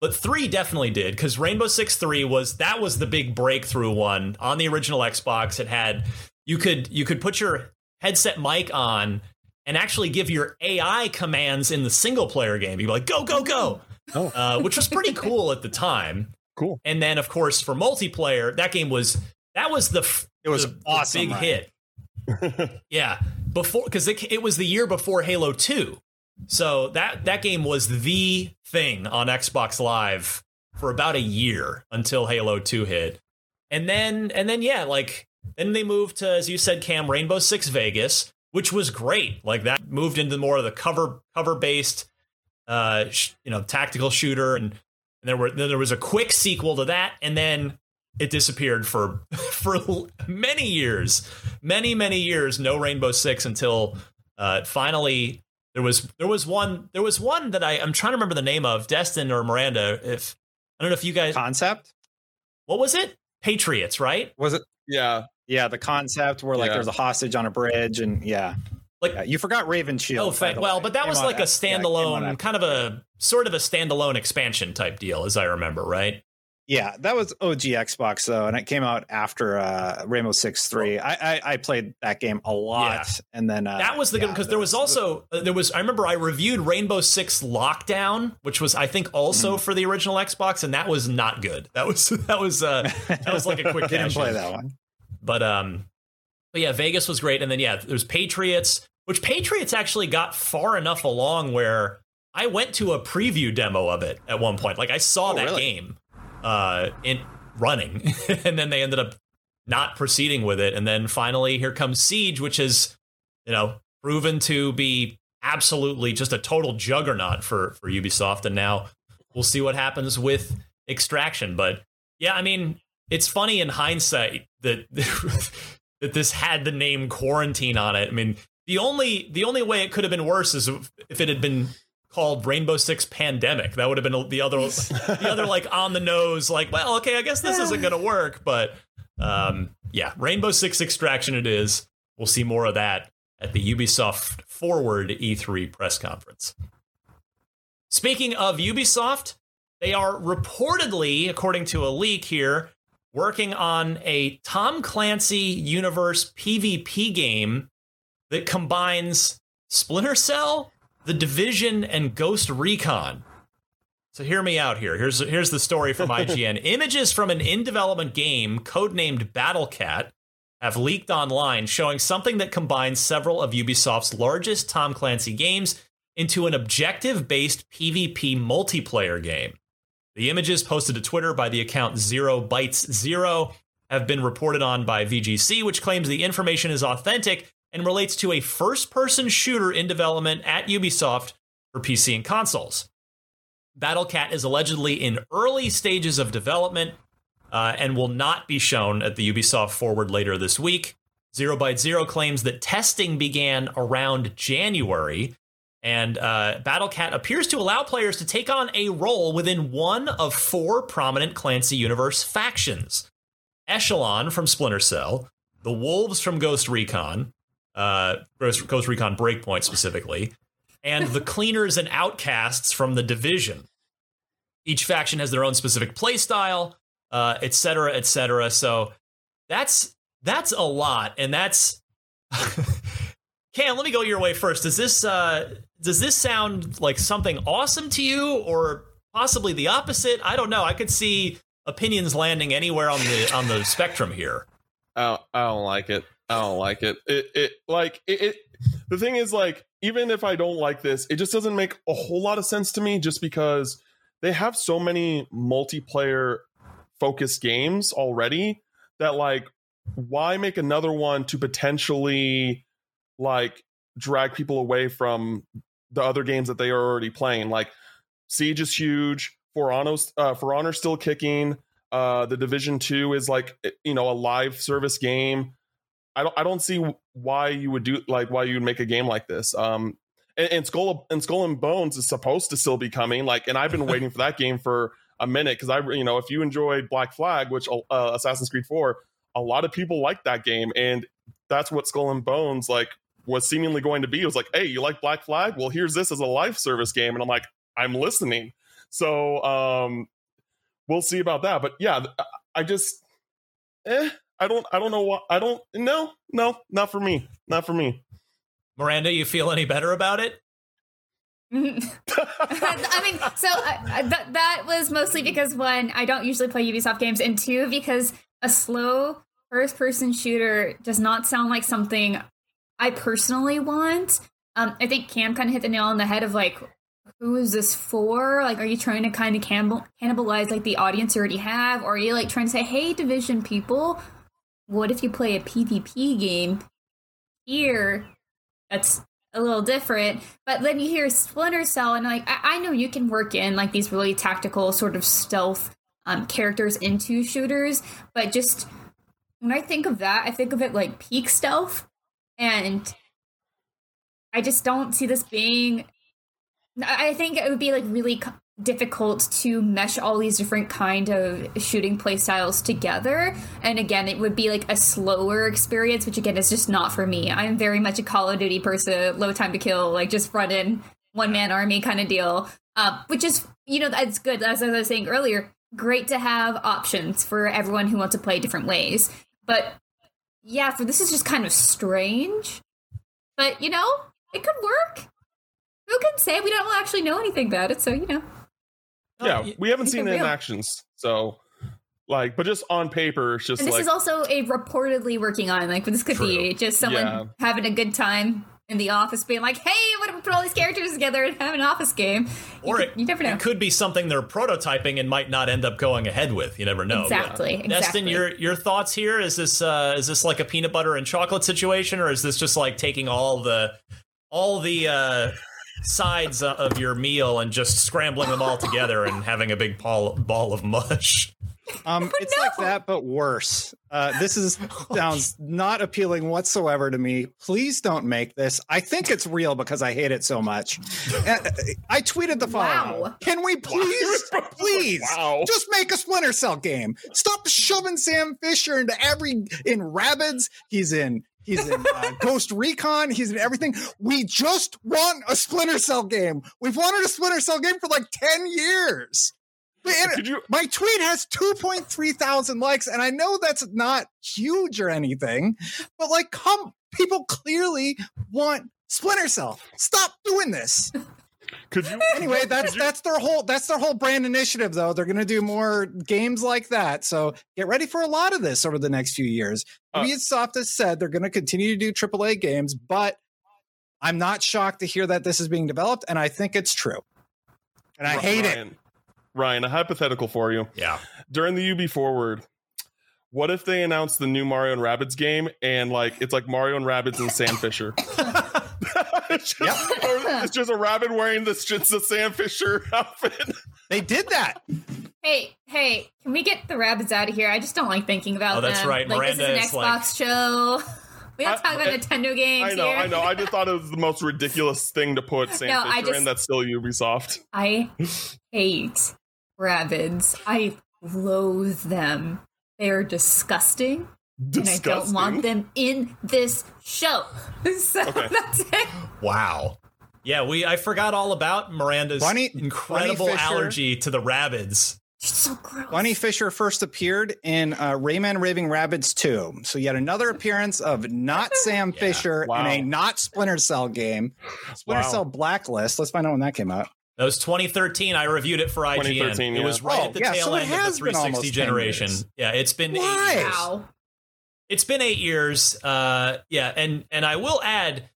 but 3 definitely did cuz Rainbow Six 3 was that was the big breakthrough one on the original Xbox. It had you could you could put your headset mic on and actually give your AI commands in the single player game. You'd be like, go, go, go. (laughs) Oh. Uh, which was pretty cool at the time. Cool. And then, of course, for multiplayer, that game was that was the it was the, awesome, the big right? hit. (laughs) yeah, before because it, it was the year before Halo Two, so that that game was the thing on Xbox Live for about a year until Halo Two hit, and then and then yeah, like then they moved to as you said, Cam Rainbow Six Vegas, which was great. Like that moved into more of the cover cover based, uh, sh- you know, tactical shooter, and, and there were then there was a quick sequel to that, and then it disappeared for (laughs) for many years, many many years. No Rainbow Six until uh, finally there was there was one there was one that I I'm trying to remember the name of Destin or Miranda. If I don't know if you guys concept. What was it? Patriots, right? Was it? Yeah. Yeah, the concept where like yeah. there's a hostage on a bridge, and yeah, like yeah, you forgot Raven Shield. Oh, fa- well, but that was like a standalone, yeah, kind of a sort of a standalone expansion type deal, as I remember, right? Yeah, that was OG Xbox though, and it came out after uh, Rainbow Six Three. I, I, I played that game a lot, yeah. and then uh, that was the yeah, because there was also uh, there was I remember I reviewed Rainbow Six Lockdown, which was I think also mm. for the original Xbox, and that was not good. That was (laughs) that was uh, that was like a quick. (laughs) Didn't play that one. But um, but yeah, Vegas was great, and then yeah, there's Patriots, which Patriots actually got far enough along where I went to a preview demo of it at one point. Like I saw oh, that really? game uh in running, (laughs) and then they ended up not proceeding with it, and then finally here comes Siege, which is you know proven to be absolutely just a total juggernaut for for Ubisoft, and now we'll see what happens with Extraction, but. Yeah, I mean, it's funny in hindsight that (laughs) that this had the name quarantine on it. I mean, the only the only way it could have been worse is if it had been called Rainbow Six Pandemic. That would have been the other the other like on the nose like, well, okay, I guess this isn't going to work, but um yeah, Rainbow Six Extraction it is. We'll see more of that at the Ubisoft Forward E3 press conference. Speaking of Ubisoft, they are reportedly, according to a leak here, working on a Tom Clancy universe PvP game that combines Splinter Cell, The Division, and Ghost Recon. So hear me out here. Here's here's the story from (laughs) IGN. Images from an in-development game codenamed Battle Cat have leaked online showing something that combines several of Ubisoft's largest Tom Clancy games into an objective-based PvP multiplayer game. The images posted to Twitter by the account Zero Bytes Zero have been reported on by VGC, which claims the information is authentic and relates to a first person shooter in development at Ubisoft for PC and consoles. Battlecat is allegedly in early stages of development uh, and will not be shown at the Ubisoft Forward later this week. Zero Byte Zero claims that testing began around January and uh, Battlecat appears to allow players to take on a role within one of four prominent Clancy Universe factions Echelon from Splinter Cell, the Wolves from Ghost Recon, uh, Ghost, Ghost Recon Breakpoint specifically, and the Cleaners and Outcasts from the Division. Each faction has their own specific playstyle, uh, et cetera, et cetera. So that's that's a lot, and that's (laughs) Cam, let me go your way first. Does this uh, does this sound like something awesome to you, or possibly the opposite? I don't know. I could see opinions landing anywhere on the on the spectrum here. Don't, I don't like it. I don't like it. It it like it, it. The thing is, like, even if I don't like this, it just doesn't make a whole lot of sense to me. Just because they have so many multiplayer focused games already that, like, why make another one to potentially like drag people away from the other games that they are already playing. Like Siege is huge. For Honor, uh, For Honor still kicking. uh, the Division Two is like you know a live service game. I don't I don't see why you would do like why you would make a game like this. Um, and, and Skull and Skull and Bones is supposed to still be coming. Like, and I've been (laughs) waiting for that game for a minute because I you know if you enjoyed Black Flag, which uh, Assassin's Creed Four, a lot of people like that game, and that's what Skull and Bones like was seemingly going to be. It was like, hey, you like Black Flag? Well, here's this as a live service game, and I'm like, I'm listening. So um, we'll see about that. But yeah, I just, eh, I don't, I don't know why I don't, no, no, not for me, not for me. Miranda, you feel any better about it? (laughs) (laughs) I mean, so uh, th- that was mostly because one, I don't usually play Ubisoft games, and two, because a slow first person shooter does not sound like something I personally want. Um, I think Cam kind of hit the nail on the head of like, who is this for? Like, are you trying to kind of cannibal- cannibalize like the audience you already have, or are you like trying to say, hey, Division people, what if you play a PvP game here? That's a little different. But then you hear Splinter Cell, and like, I, I know you can work in like these really tactical sort of stealth um, characters into shooters, but just when I think of that, I think of it like peak stealth, and I just don't see this being. I think it would be like really difficult to mesh all these different kind of shooting play styles together. And again it would be like a slower experience which again is just not for me. I'm very much a call of duty person low time to kill like just run in one man army kind of deal. Uh, which is you know that's good. As i was saying earlier great to have options for everyone who wants to play different ways. But yeah for this is just kind of strange. But you know it could work. Who can say? We don't actually know anything about it so you know yeah, we haven't seen it in actions, so like, but just on paper, it's just. And this like, is also a reportedly working on like this could True. be just someone yeah. having a good time in the office, being like, "Hey, what if we put all these characters together and have an office game?" You or could, it, you never know. It could be something they're prototyping and might not end up going ahead with. You never know. Exactly. Yeah. exactly. Destin, your your thoughts here? Is this uh, is this like a peanut butter and chocolate situation, or is this just like taking all the all the uh, sides of your meal and just scrambling them all together and having a big ball, ball of mush. Um, it's no. like that, but worse. Uh, this is sounds not appealing whatsoever to me. Please don't make this. I think it's real because I hate it so much. Uh, I tweeted the following: wow. Can we please, (laughs) please, wow. just make a Splinter Cell game? Stop shoving Sam Fisher into every in Rabbids. He's in He's in uh, (laughs) Ghost Recon. He's in everything. We just want a Splinter Cell game. We've wanted a Splinter Cell game for like 10 years. You- my tweet has 2.3 thousand likes, and I know that's not huge or anything, but like, come, people clearly want Splinter Cell. Stop doing this. (laughs) Could you anyway? That's you, that's their whole that's their whole brand initiative, though. They're going to do more games like that. So get ready for a lot of this over the next few years. Uh, Ubisoft has said they're going to continue to do AAA games, but I'm not shocked to hear that this is being developed, and I think it's true. And I hate Ryan, it. Ryan, a hypothetical for you. Yeah. During the UB Forward, what if they announce the new Mario and Rabbids game and like it's like Mario and Rabbids and Sam Fisher? (laughs) it's, just, yep. it's just a rabbit wearing this just the Sam Fisher (laughs) outfit. They did that. Hey, hey, can we get the rabbits out of here? I just don't like thinking about oh, them. that's right. Like Miranda this is an Xbox like... show. (laughs) We don't talk about I, Nintendo games. I know, here. I know. I just thought it was the most ridiculous thing to put Sam no, Fisher just, in. That's still Ubisoft. I hate rabbits. I loathe them. They are disgusting. Disgusting. And I don't want them in this show. (laughs) So okay. that's it. Wow. Yeah, we I forgot all about Miranda's Bunny, incredible Bunny allergy to the rabbits. It's so gross. Bunny Fisher first appeared in uh, Rayman Raving Rabbids 2. So yet another appearance of not (laughs) Sam yeah. Fisher wow. in a not Splinter Cell game. Splinter wow. Cell Blacklist. Let's find out when that came out. That was 2013. I reviewed it for IGN. Yeah. It was right oh, at the yeah, tail so end of the 360 generation. Yeah, it's been Why? eight years. It's been eight years. Uh, yeah, and and I will add,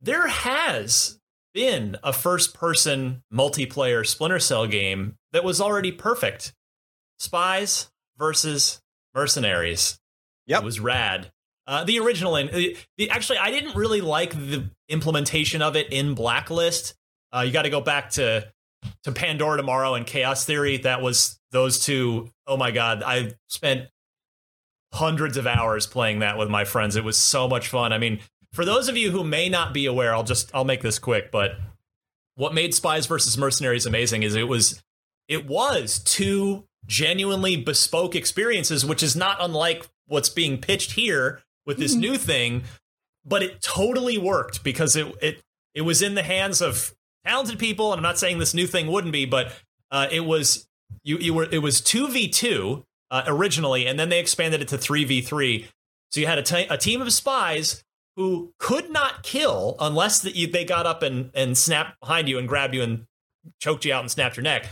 there has been a first-person multiplayer Splinter Cell game that was already perfect. Spies versus Mercenaries. Yep. It was rad. Uh, the original, in, the, the, actually, I didn't really like the implementation of it in Blacklist uh, you got to go back to to Pandora Tomorrow and Chaos Theory. That was those two, oh my god, I spent hundreds of hours playing that with my friends. It was so much fun. I mean, for those of you who may not be aware, I'll just I'll make this quick, but what made Spies versus Mercenaries amazing is it was it was two genuinely bespoke experiences, which is not unlike what's being pitched here with this mm-hmm. new thing, but it totally worked because it it it was in the hands of talented people, and I'm not saying this new thing wouldn't be, but uh, it was you you were it was two v two uh, originally, and then they expanded it to three v three. So you had a, t- a team of spies who could not kill unless you, they got up and and snapped behind you and grabbed you and choked you out and snapped your neck.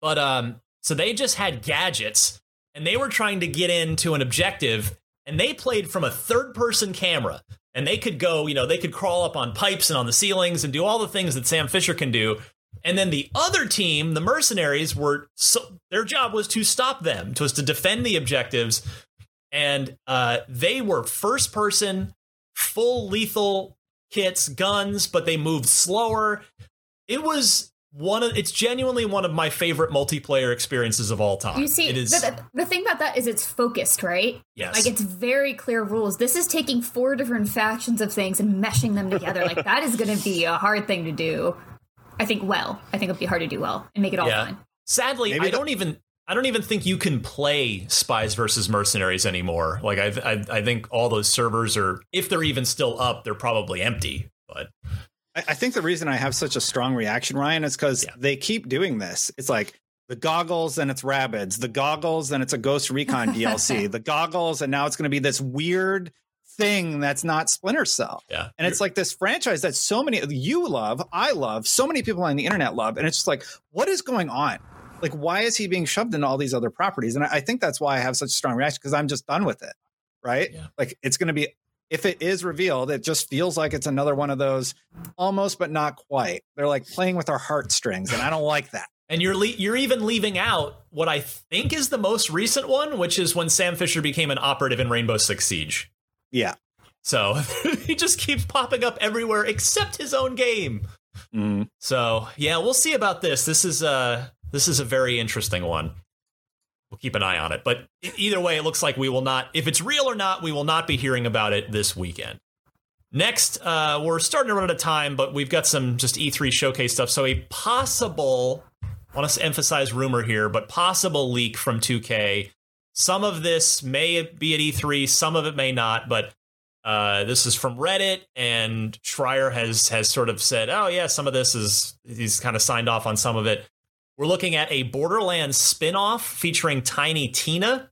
But um, so they just had gadgets and they were trying to get into an objective and they played from a third person camera and they could go, you know, they could crawl up on pipes and on the ceilings and do all the things that Sam Fisher can do. And then the other team, the mercenaries, were so their job was to stop them, was to defend the objectives, and uh, they were first person, full lethal kits, guns, but they moved slower. It was one of it's genuinely one of my favorite multiplayer experiences of all time. You see, it is, the, the, thing about that is it's focused, right? Yes. Like it's very clear rules. This is taking four different factions of things and meshing them together. like that is going to be a hard thing to do. I think well. I think it'll be hard to do well and make it all yeah. fun. Sadly, Maybe I the- don't even I don't even think you can play Spies versus Mercenaries anymore. Like I, I, I think all those servers are, if they're even still up, they're probably empty. But I think the reason I have such a strong reaction, Ryan, is because yeah. they keep doing this. It's like the goggles and it's Rabbids, the goggles and it's a Ghost Recon (laughs) DLC, the goggles and now it's going to be this weird thing that's not Splinter Cell. Yeah, and it's like this franchise that so many you love, I love, so many people on the internet love, and it's just like, what is going on? Like, why is he being shoved into all these other properties? And I think that's why I have such a strong reaction because I'm just done with it. Right? Yeah. Like, it's going to be if it is revealed, it just feels like it's another one of those almost but not quite. They're like playing with our heartstrings, and I don't like that. (sighs) And you're le- you're even leaving out what I think is the most recent one, which is when Sam Fisher became an operative in Rainbow Six Siege. Yeah. So (laughs) he just keeps popping up everywhere except his own game. Mm. So yeah, we'll see about this. This is a this is a very interesting one we'll keep an eye on it. But either way, it looks like we will not, if it's real or not, we will not be hearing about it this weekend. Next, uh, we're starting to run out of time, but we've got some just E3 showcase stuff. So a possible, I want to emphasize rumor here, but possible leak from 2K. Some of this may be at E3, some of it may not, but uh, this is from Reddit, and Schreier has has sort of said, "Oh yeah, some of this is he's kind of signed off on some of it." We're looking at a Borderlands spin-off featuring Tiny Tina.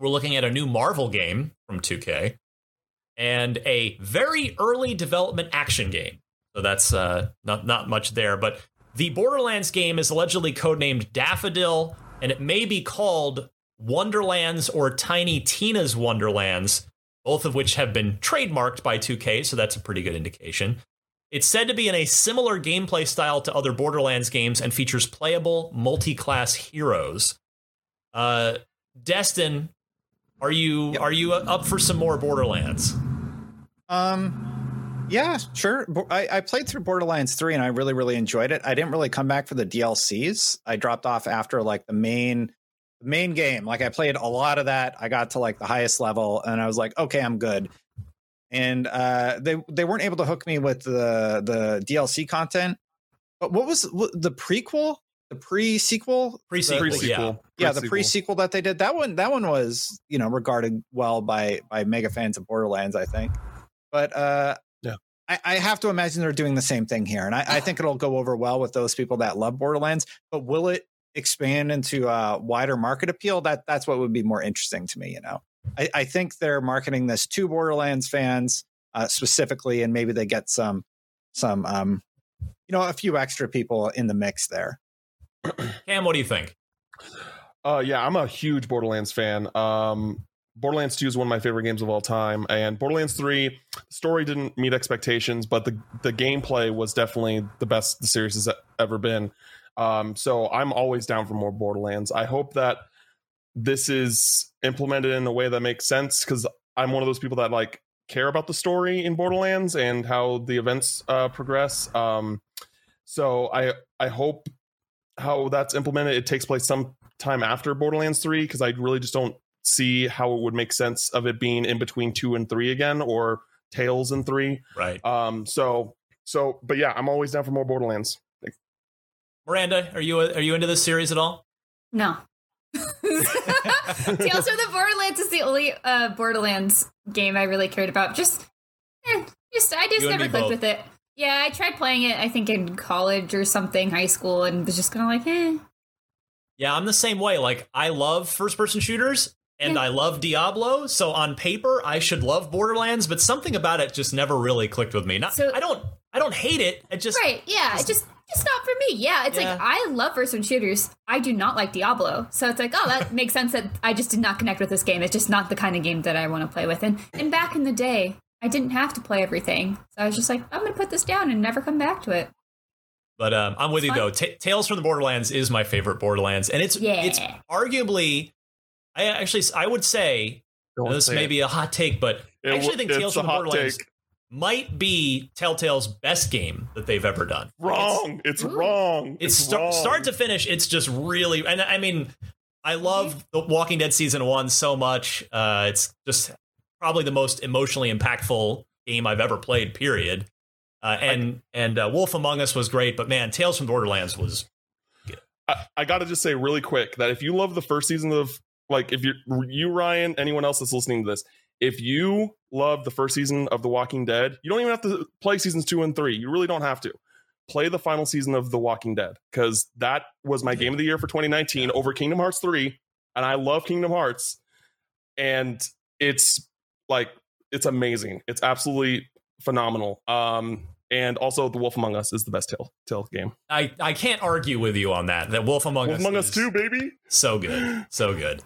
We're looking at a new Marvel game from 2K and a very early development action game. So that's uh, not not much there, but the Borderlands game is allegedly codenamed Daffodil, and it may be called Wonderlands or Tiny Tina's Wonderlands, both of which have been trademarked by 2K, so that's a pretty good indication. It's said to be in a similar gameplay style to other Borderlands games and features playable multi-class heroes. Uh, Destin, are you yep. are you up for some more Borderlands? Um, yeah, sure. I, I played through Borderlands three and I really really enjoyed it. I didn't really come back for the DLCs. I dropped off after like the main main game. Like I played a lot of that. I got to like the highest level and I was like, okay, I'm good and uh, they they weren't able to hook me with the the DLC content. But what was the prequel? The pre sequel, pre sequel, yeah, yeah, the pre sequel that they did. That one, that one was you know regarded well by by mega fans of Borderlands, I think. But uh, yeah, I, I have to imagine they're doing the same thing here, and I, I think it'll go over well with those people that love Borderlands. But will it expand into a wider market appeal? That that's what would be more interesting to me. You know. I, I think they're marketing this to Borderlands fans uh, specifically, and maybe they get some some um, you know a few extra people in the mix there. (clears throat) Cam, what do you think? Uh, yeah, I'm a huge Borderlands fan. Um, Borderlands 2 is one of my favorite games of all time, and Borderlands 3 the story didn't meet expectations, but the the gameplay was definitely the best the series has ever been. Um, so I'm always down for more Borderlands. I hope that this is implemented in a way that makes sense because I'm one of those people that like care about the story in Borderlands and how the events uh, progress. Um, so I I hope how that's implemented. It takes place sometime after Borderlands Three because I really just don't see how it would make sense of it being in between two and three again, or Tales and three. Right. Um. So so, but yeah, I'm always down for more Borderlands. Miranda, are you are you into this series at all? No. (laughs) Tales from the Borderlands is the only uh, Borderlands game I really cared about. Just, eh, just I just You never clicked both. with it. Yeah, I tried playing it. I think in college or something, high school, and was just kind of like, eh. Yeah, I'm the same way. Like I love first person shooters and Yeah. I love Diablo, so on paper I should love Borderlands, but something about it just never really clicked with me. Not So- I don't I don't hate it. It just Right? Yeah, it's just just not for me. Yeah, it's Yeah. like I love first-person shooters. I do not like Diablo, so it's like, oh, that (laughs) makes sense that I just did not connect with this game. It's just not the kind of game that I want to play with. And and back in the day, I didn't have to play everything, so I was just like, I'm gonna put this down and never come back to it. But um, I'm with you Fine. though. Ta Tales from the Borderlands is my favorite Borderlands, and it's Yeah. it's arguably, I actually I would say this may it. be a hot take, but It I actually w- think Tales from the Borderlands take. Might be Telltale's best game that they've ever done. Like, it's- Wrong. It's, wrong. it's It's, start, wrong. start to finish it's just really and i mean i love the walking dead season one so much uh it's just probably the most emotionally impactful game i've ever played period uh, and and uh, wolf among us was great but man tales from borderlands was I, I got to just say really quick that if you love the first season of like if you you Ryan anyone else that's listening to this if you love the first season of The Walking Dead you don't even have to play seasons 2 and 3 you really don't have to. Play the final season of The Walking Dead cuz that was my game of the year for 2019 over Kingdom Hearts 3 and I love Kingdom Hearts and it's like it's amazing. It's absolutely phenomenal. Um and also The Wolf Among Us is the best Tale Tale game. i i can't argue with you on that. That wolf among Wolf us Among Us 2 baby. so good so good.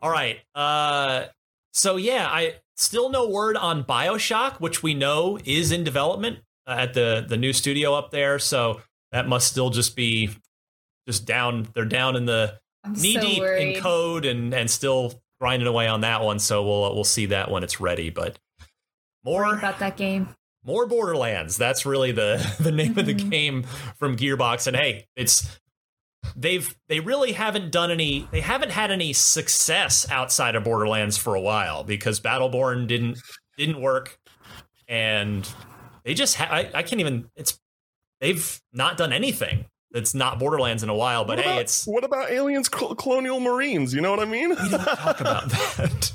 All right uh so yeah i still no word on bioshock which we know is in development uh, at the the new studio up there so that must still just be just down they're down in the I'm knee so deep worried. in code and and still grinding away on that one so we'll we'll see that when it's ready but more about that game. more borderlands that's really the (laughs) the name of the Mhm. game from gearbox and hey it's they've they really haven't done any they haven't had any success outside of borderlands for a while because battleborn didn't didn't work and they just ha- I, I can't even it's they've not done anything that's not borderlands in a while but what hey about, it's what about aliens col- colonial marines you know what i mean we don't talk about (laughs) that.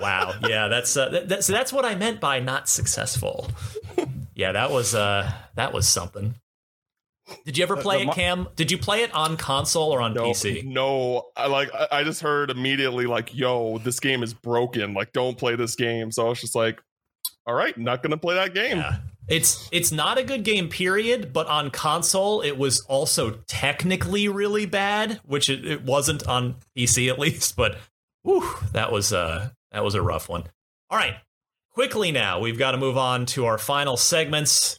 wow. Yeah, that's uh, that, that- so that's what I meant by not successful. Yeah, that was uh that was something. Did you ever play the it, Cam? Did you play it on console or on no PC? no i like I, I just heard immediately like yo this game is broken like don't play this game so i was just like all right not gonna play that game Yeah. It's it's not a good game, period. But on console, it was also technically really bad, which it, it wasn't on PC (laughs) at least. But whew, that was uh that was a rough one. All right, quickly now we've got to move on to our final segments.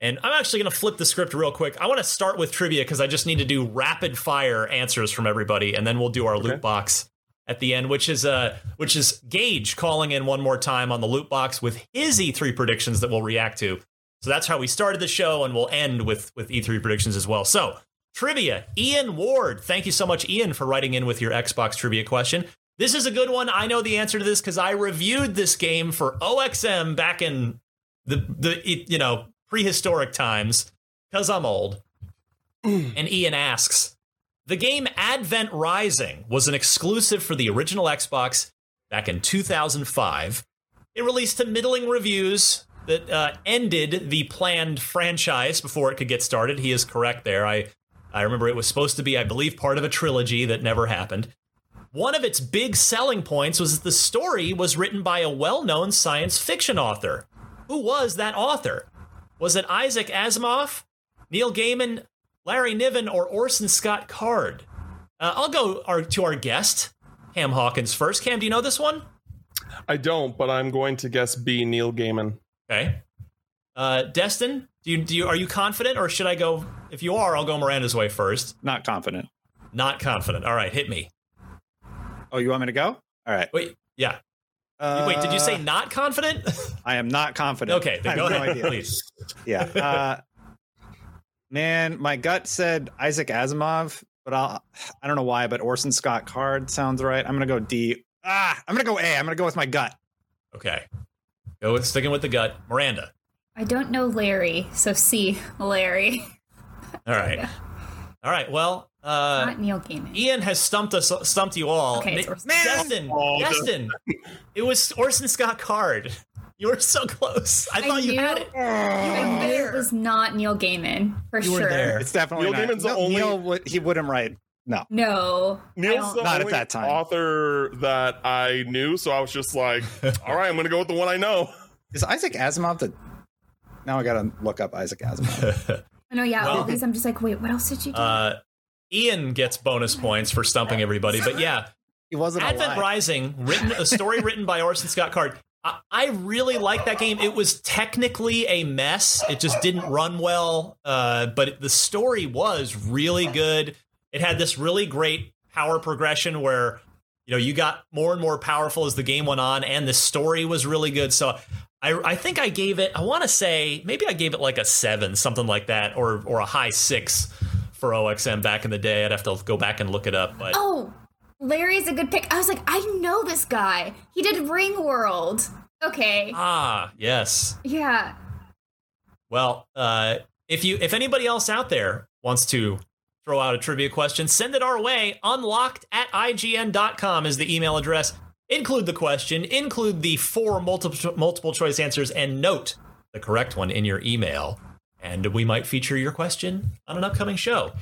And I'm actually going to flip the script real quick. I want to start with trivia because I just need to do rapid fire answers from everybody, and then we'll do our Okay. loot box at the end, which is uh which is Gage calling in one more time on the loot box with his E3 predictions that we'll react to. So that's how we started the show, and we'll end with with E3 predictions as well. So trivia, Ian Ward. Thank you so much, Ian, for writing in with your Xbox trivia question. This is a good one. I know the answer to this because I reviewed this game for OXM back in the the you know prehistoric times because I'm old. and Ian asks, the game Advent Rising was an exclusive for the original Xbox back in 2005. It released to middling reviews that uh, ended the planned franchise before it could get started. He is correct there. I I remember it was supposed to be, I believe, part of a trilogy that never happened. One of its big selling points was that the story was written by a well-known science fiction author. Who was that author? Was it Isaac Asimov, Neil Gaiman, Larry Niven, or Orson Scott Card? Uh, I'll go our, to our guest, Cam Hawkins first. Cam, do you know this one? i don't but i'm going to guess b neil gaiman Okay. Uh, Destin, do you, do you are you confident, or should I go? If you are, I'll go Miranda's way first. Not confident. Not confident. All right, hit me. Oh, you want me to go? All right. Wait, yeah. Uh, Wait, did you say not confident? I am not confident. okay, I then have go no ahead, idea. please. Yeah. Uh, Man, my gut said Isaac Asimov, but I'll I don't know why, but Orson Scott Card sounds right. I'm gonna go D. Ah, I'm gonna go A. I'm gonna go with my gut. Okay. Go with sticking with the gut. Miranda. I don't know Larry, so C, Larry. All right. (laughs) All right. Well, uh, Not Neil Gaiman. Ian has stumped us, stumped you all. Okay, it's Orson. Destin, Oh, the- Destin, it was Orson Scott Card. You were so close. I I thought you knew- had it. I knew it was not Neil Gaiman for You were sure. there. It's definitely Neil not. Gaiman's the only- Neil would he wouldn't write. No. No, Neil's don't- the Not at that time. author that I knew, so I was just like, (laughs) all right, I'm going to go with the one I know. Is Isaac Asimov the now I gotta look up Isaac Asimov. (laughs) no, yeah. Well- all these, I'm just like, wait, what else did you do? Uh, Ian gets bonus points for stumping everybody, but yeah, it wasn't Advent. Rising, written a story (laughs) written by Orson Scott Card. I, I really like that game. It was technically a mess. It just didn't run well, uh, but the story was really good. It had this really great power progression where you know you got more and more powerful as the game went on, and the story was really good. So. I, I think I gave it. I want to say maybe I gave it like a seven, something like that, or or a high six for OXM back in the day. I'd have to go back and look it up. But oh, Larry's a good pick. I was like, I know this guy. He did Ringworld. Okay, ah, yes, yeah. Well, uh, if you if anybody else out there wants to throw out a trivia question, send it our way. Unlocked at IGN.com is the email address. Include the question, include the four multiple multiple choice answers, and note the correct one in your email. And we might feature your question on an upcoming show.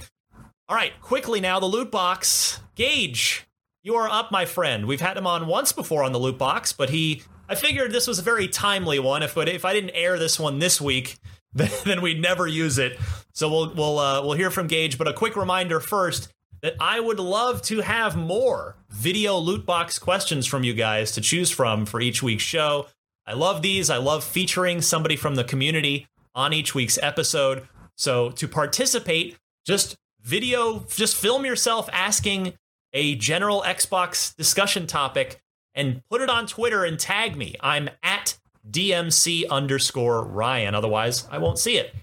All right, quickly now, the loot box. Gage, you are up, my friend. We've had him on once before on the loot box, but he I figured this was a very timely one. If if I didn't air this one this week, (laughs) then, then we'd never use it. So we'll we'll uh, we'll hear from Gage. But a quick reminder first that I would love to have more video loot box questions from you guys to choose from for each week's show. I love these. I love featuring somebody from the community on each week's episode. So to participate, just video, just film yourself asking a general Xbox discussion topic and put it on Twitter and tag me. I'm at DMC underscore Ryan. Otherwise, I won't see it.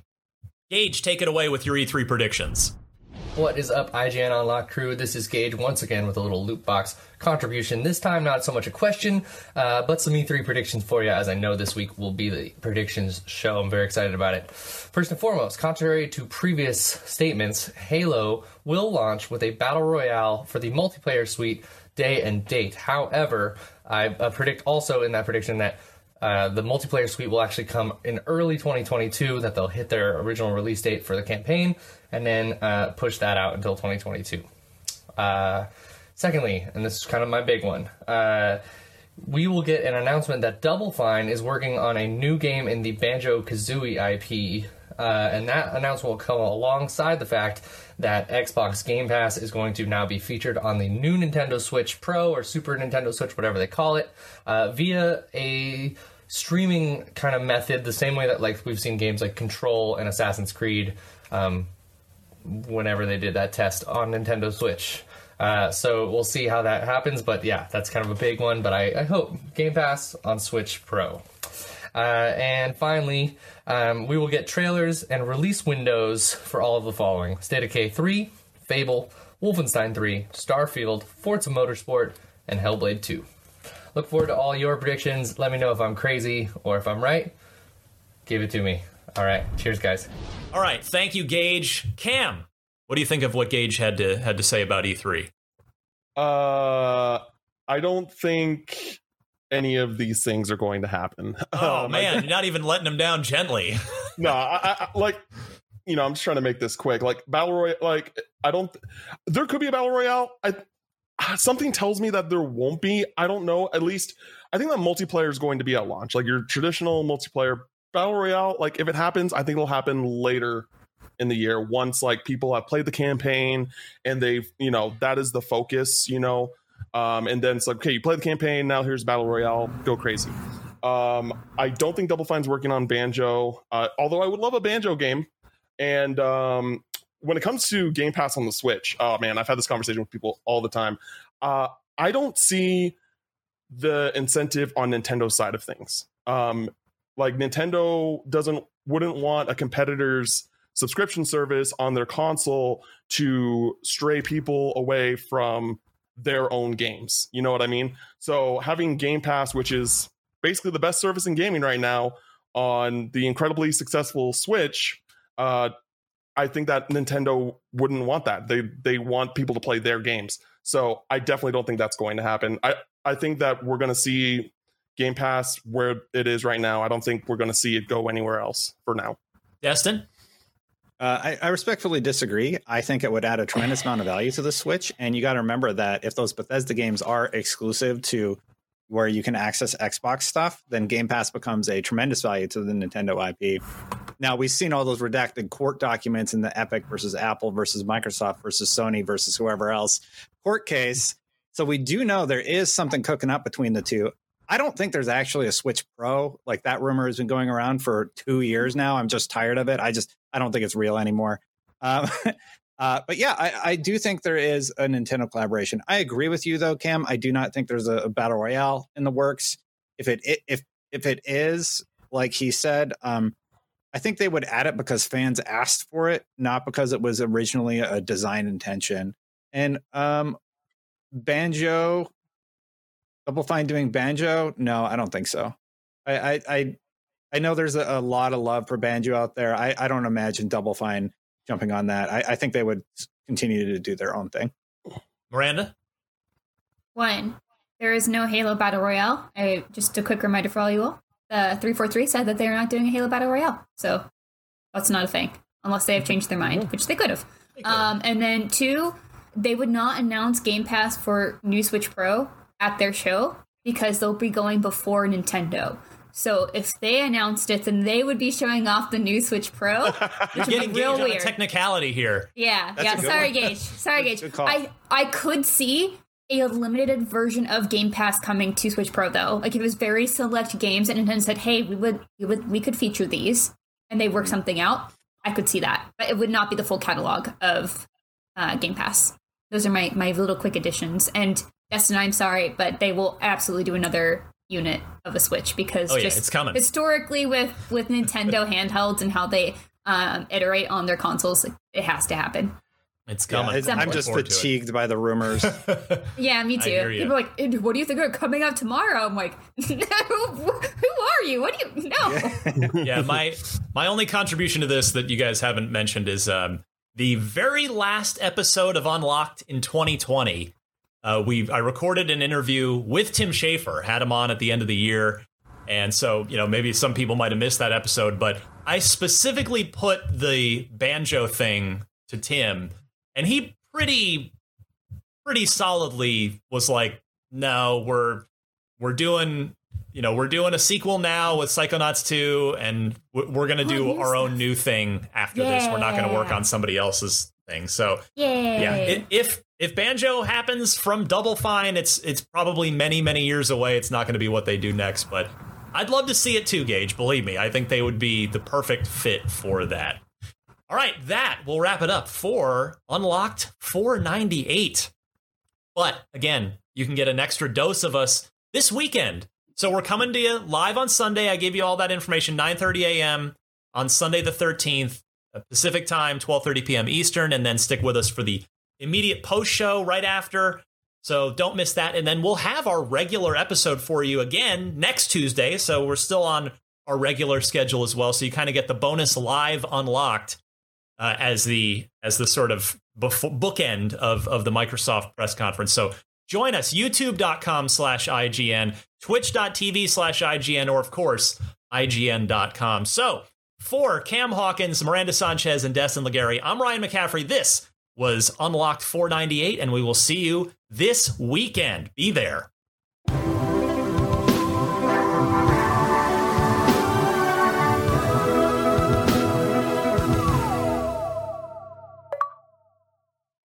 Gage, take it away with your E3 predictions. What is up, IGN Unlock crew? This is Gage once again with a little loot box contribution. This time, not so much a question, uh, but some E3 predictions for you, as I know this week will be the predictions show. I'm very excited about it. First and foremost, contrary to previous statements, Halo will launch with a battle royale for the multiplayer suite day and date. However, I uh, predict also in that prediction that uh, the multiplayer suite will actually come in early 2022, that they'll hit their original release date for the campaign, and then uh, push that out until 2022. Uh, secondly, and this is kind of my big one, uh, we will get an announcement that Double Fine is working on a new game in the Banjo Kazooie IP, uh, and that announcement will come alongside the fact that Xbox Game Pass is going to now be featured on the new Nintendo Switch Pro or Super Nintendo Switch, whatever they call it, uh, via a streaming kind of method, the same way that like we've seen games like Control and Assassin's Creed. Um, whenever they did that test on Nintendo Switch. Uh, so we'll see how that happens. But yeah, that's kind of a big one. But I, I hope Game Pass on Switch Pro. Uh, and finally, um, we will get trailers and release windows for all of the following State of Decay 3, Fable, Wolfenstein 3, Starfield, Forza Motorsport, and Hellblade 2. Look forward to all your predictions. Let me know if I'm crazy or if I'm right. Give it to me. All right. Cheers, guys. All right, thank you, Gage. Cam, what do you think of what Gage had to had to say about E E3? Uh, I don't think any of these things are going to happen. (laughs) Oh Um, man, you're not even letting him down gently. (laughs) no, I, I, I- like you know, I'm just trying to make this quick. Like battle royale, like I don't. There could be a battle royale. I something tells me that there won't be. I don't know. At least I think that multiplayer is going to be at launch. Like your traditional multiplayer battle royale. Like if it happens, I think it'll happen later in the year once like people have played the campaign and they've you know that is the focus. You know. Um, and then it's like, okay, you play the campaign. Now here's battle royale. Go crazy. Um, I don't think Double Fine's working on Banjo, uh, although I would love a Banjo game. And um, when it comes to Game Pass on the Switch, oh man, I've had this conversation with people all the time. Uh, I don't see the incentive on Nintendo's side of things. Um, like Nintendo doesn't wouldn't want a competitor's subscription service on their console to stray people away from their own games. You know what I mean? So having Game Pass, which is basically the best service in gaming right now on the incredibly successful Switch, uh, I think that Nintendo wouldn't want that. They they want people to play their games. So I definitely don't think that's going to happen. I I think that we're going to see Game Pass where it is right now. I don't think we're going to see it go anywhere else for now. Destin? Uh, I, I, respectfully disagree. I think it would add a tremendous amount of value to the Switch. And you got to remember that if those Bethesda games are exclusive to where you can access Xbox stuff, then Game Pass becomes a tremendous value to the Nintendo IP. Now, we've seen all those redacted court documents in the Epic versus Apple versus Microsoft versus Sony versus whoever else court case. So we do know there is something cooking up between the two. I don't think there's actually a Switch Pro. Like that rumor has been going around for two years now. I'm just tired of it. I just I don't think it's real anymore. Um, (laughs) uh, but yeah, I, I, do think there is a Nintendo collaboration. I agree with you though, Cam. I do not think there's a, a battle royale in the works. If it if if it is like he said, um, I think they would add it because fans asked for it, not because it was originally a design intention. And um, Banjo Double Fine doing banjo? No, I don't think so. I I I, I know there's a, a, lot of love for banjo out there. I, I don't imagine Double Fine jumping on that. I, I think they would continue to do their own thing. Miranda? One, there is no Halo Battle Royale. I just a quick reminder for all you all. The 343 said that they're not doing a Halo Battle Royale. So that's not a thing. Unless they have changed their mind, which they could have. Um, and then two, they would not announce Game Pass for New Switch Pro at their show because they'll be going before Nintendo. So if they announced it, then they would be showing off the new Switch Pro. (laughs) Which getting real weird. technicality here. Yeah, That's yeah. Sorry, one. Gage. Sorry, Gage. I I could see a limited version of Game Pass coming to Switch Pro though. Like it was very select games, and Nintendo said, "Hey, we would we would we could feature these," and they work something out. I could see that, but it would not be the full catalog of uh, Game Pass. Those are my my little quick additions, and Destin, I'm sorry, but they will absolutely do another unit of a Switch because oh, yeah, just it's coming. historically with with Nintendo (laughs) handhelds and how they um, iterate on their consoles, it has to happen. It's coming. Yeah, it's, I'm just fatigued by the rumors. (laughs) yeah, me too. People are like, "What do you think are coming out tomorrow?" I'm like, (laughs) "Who are you? What do you know?" Yeah. yeah, my my only contribution to this that you guys haven't mentioned is um, the very last episode of Unlocked in 2020 uh, we I recorded an interview with Tim Schafer, had him on at the end of the year, and so you know maybe some people might have missed that episode, but I specifically put the banjo thing to Tim, and he pretty pretty solidly was like, "No, we're we're doing." You know, we're doing a sequel now with Psychonauts 2, and we're going to do our own new thing after yeah. this. We're not going to work on somebody else's thing. So, Yay. yeah, if if banjo happens from double fine it's it's probably many many years away. It's not going to be what they do next but i'd love to see it too gage believe me. I think they would be the perfect fit for that. All right that will wrap it up for unlocked 498 but again you can get an extra dose of us this weekend. So we're coming to you live on sunday. I gave you all that information 9.30 a.m on sunday the 13th pacific time 12.30 p.m eastern and then stick with us for the immediate post show right after. So don't miss that. And then we'll have our regular episode for you again next Tuesday. So we're still on our regular schedule as well. So you kind of get the bonus live unlocked uh, as the as the sort of bookend of of the Microsoft press conference. So join us youtube.com slash ign twitch.tv slash ign or of course ign.com so for cam hawkins miranda sanchez and destin legarie i'm ryan mccaffrey this was Unlocked 498, and we will see you this weekend. Be there.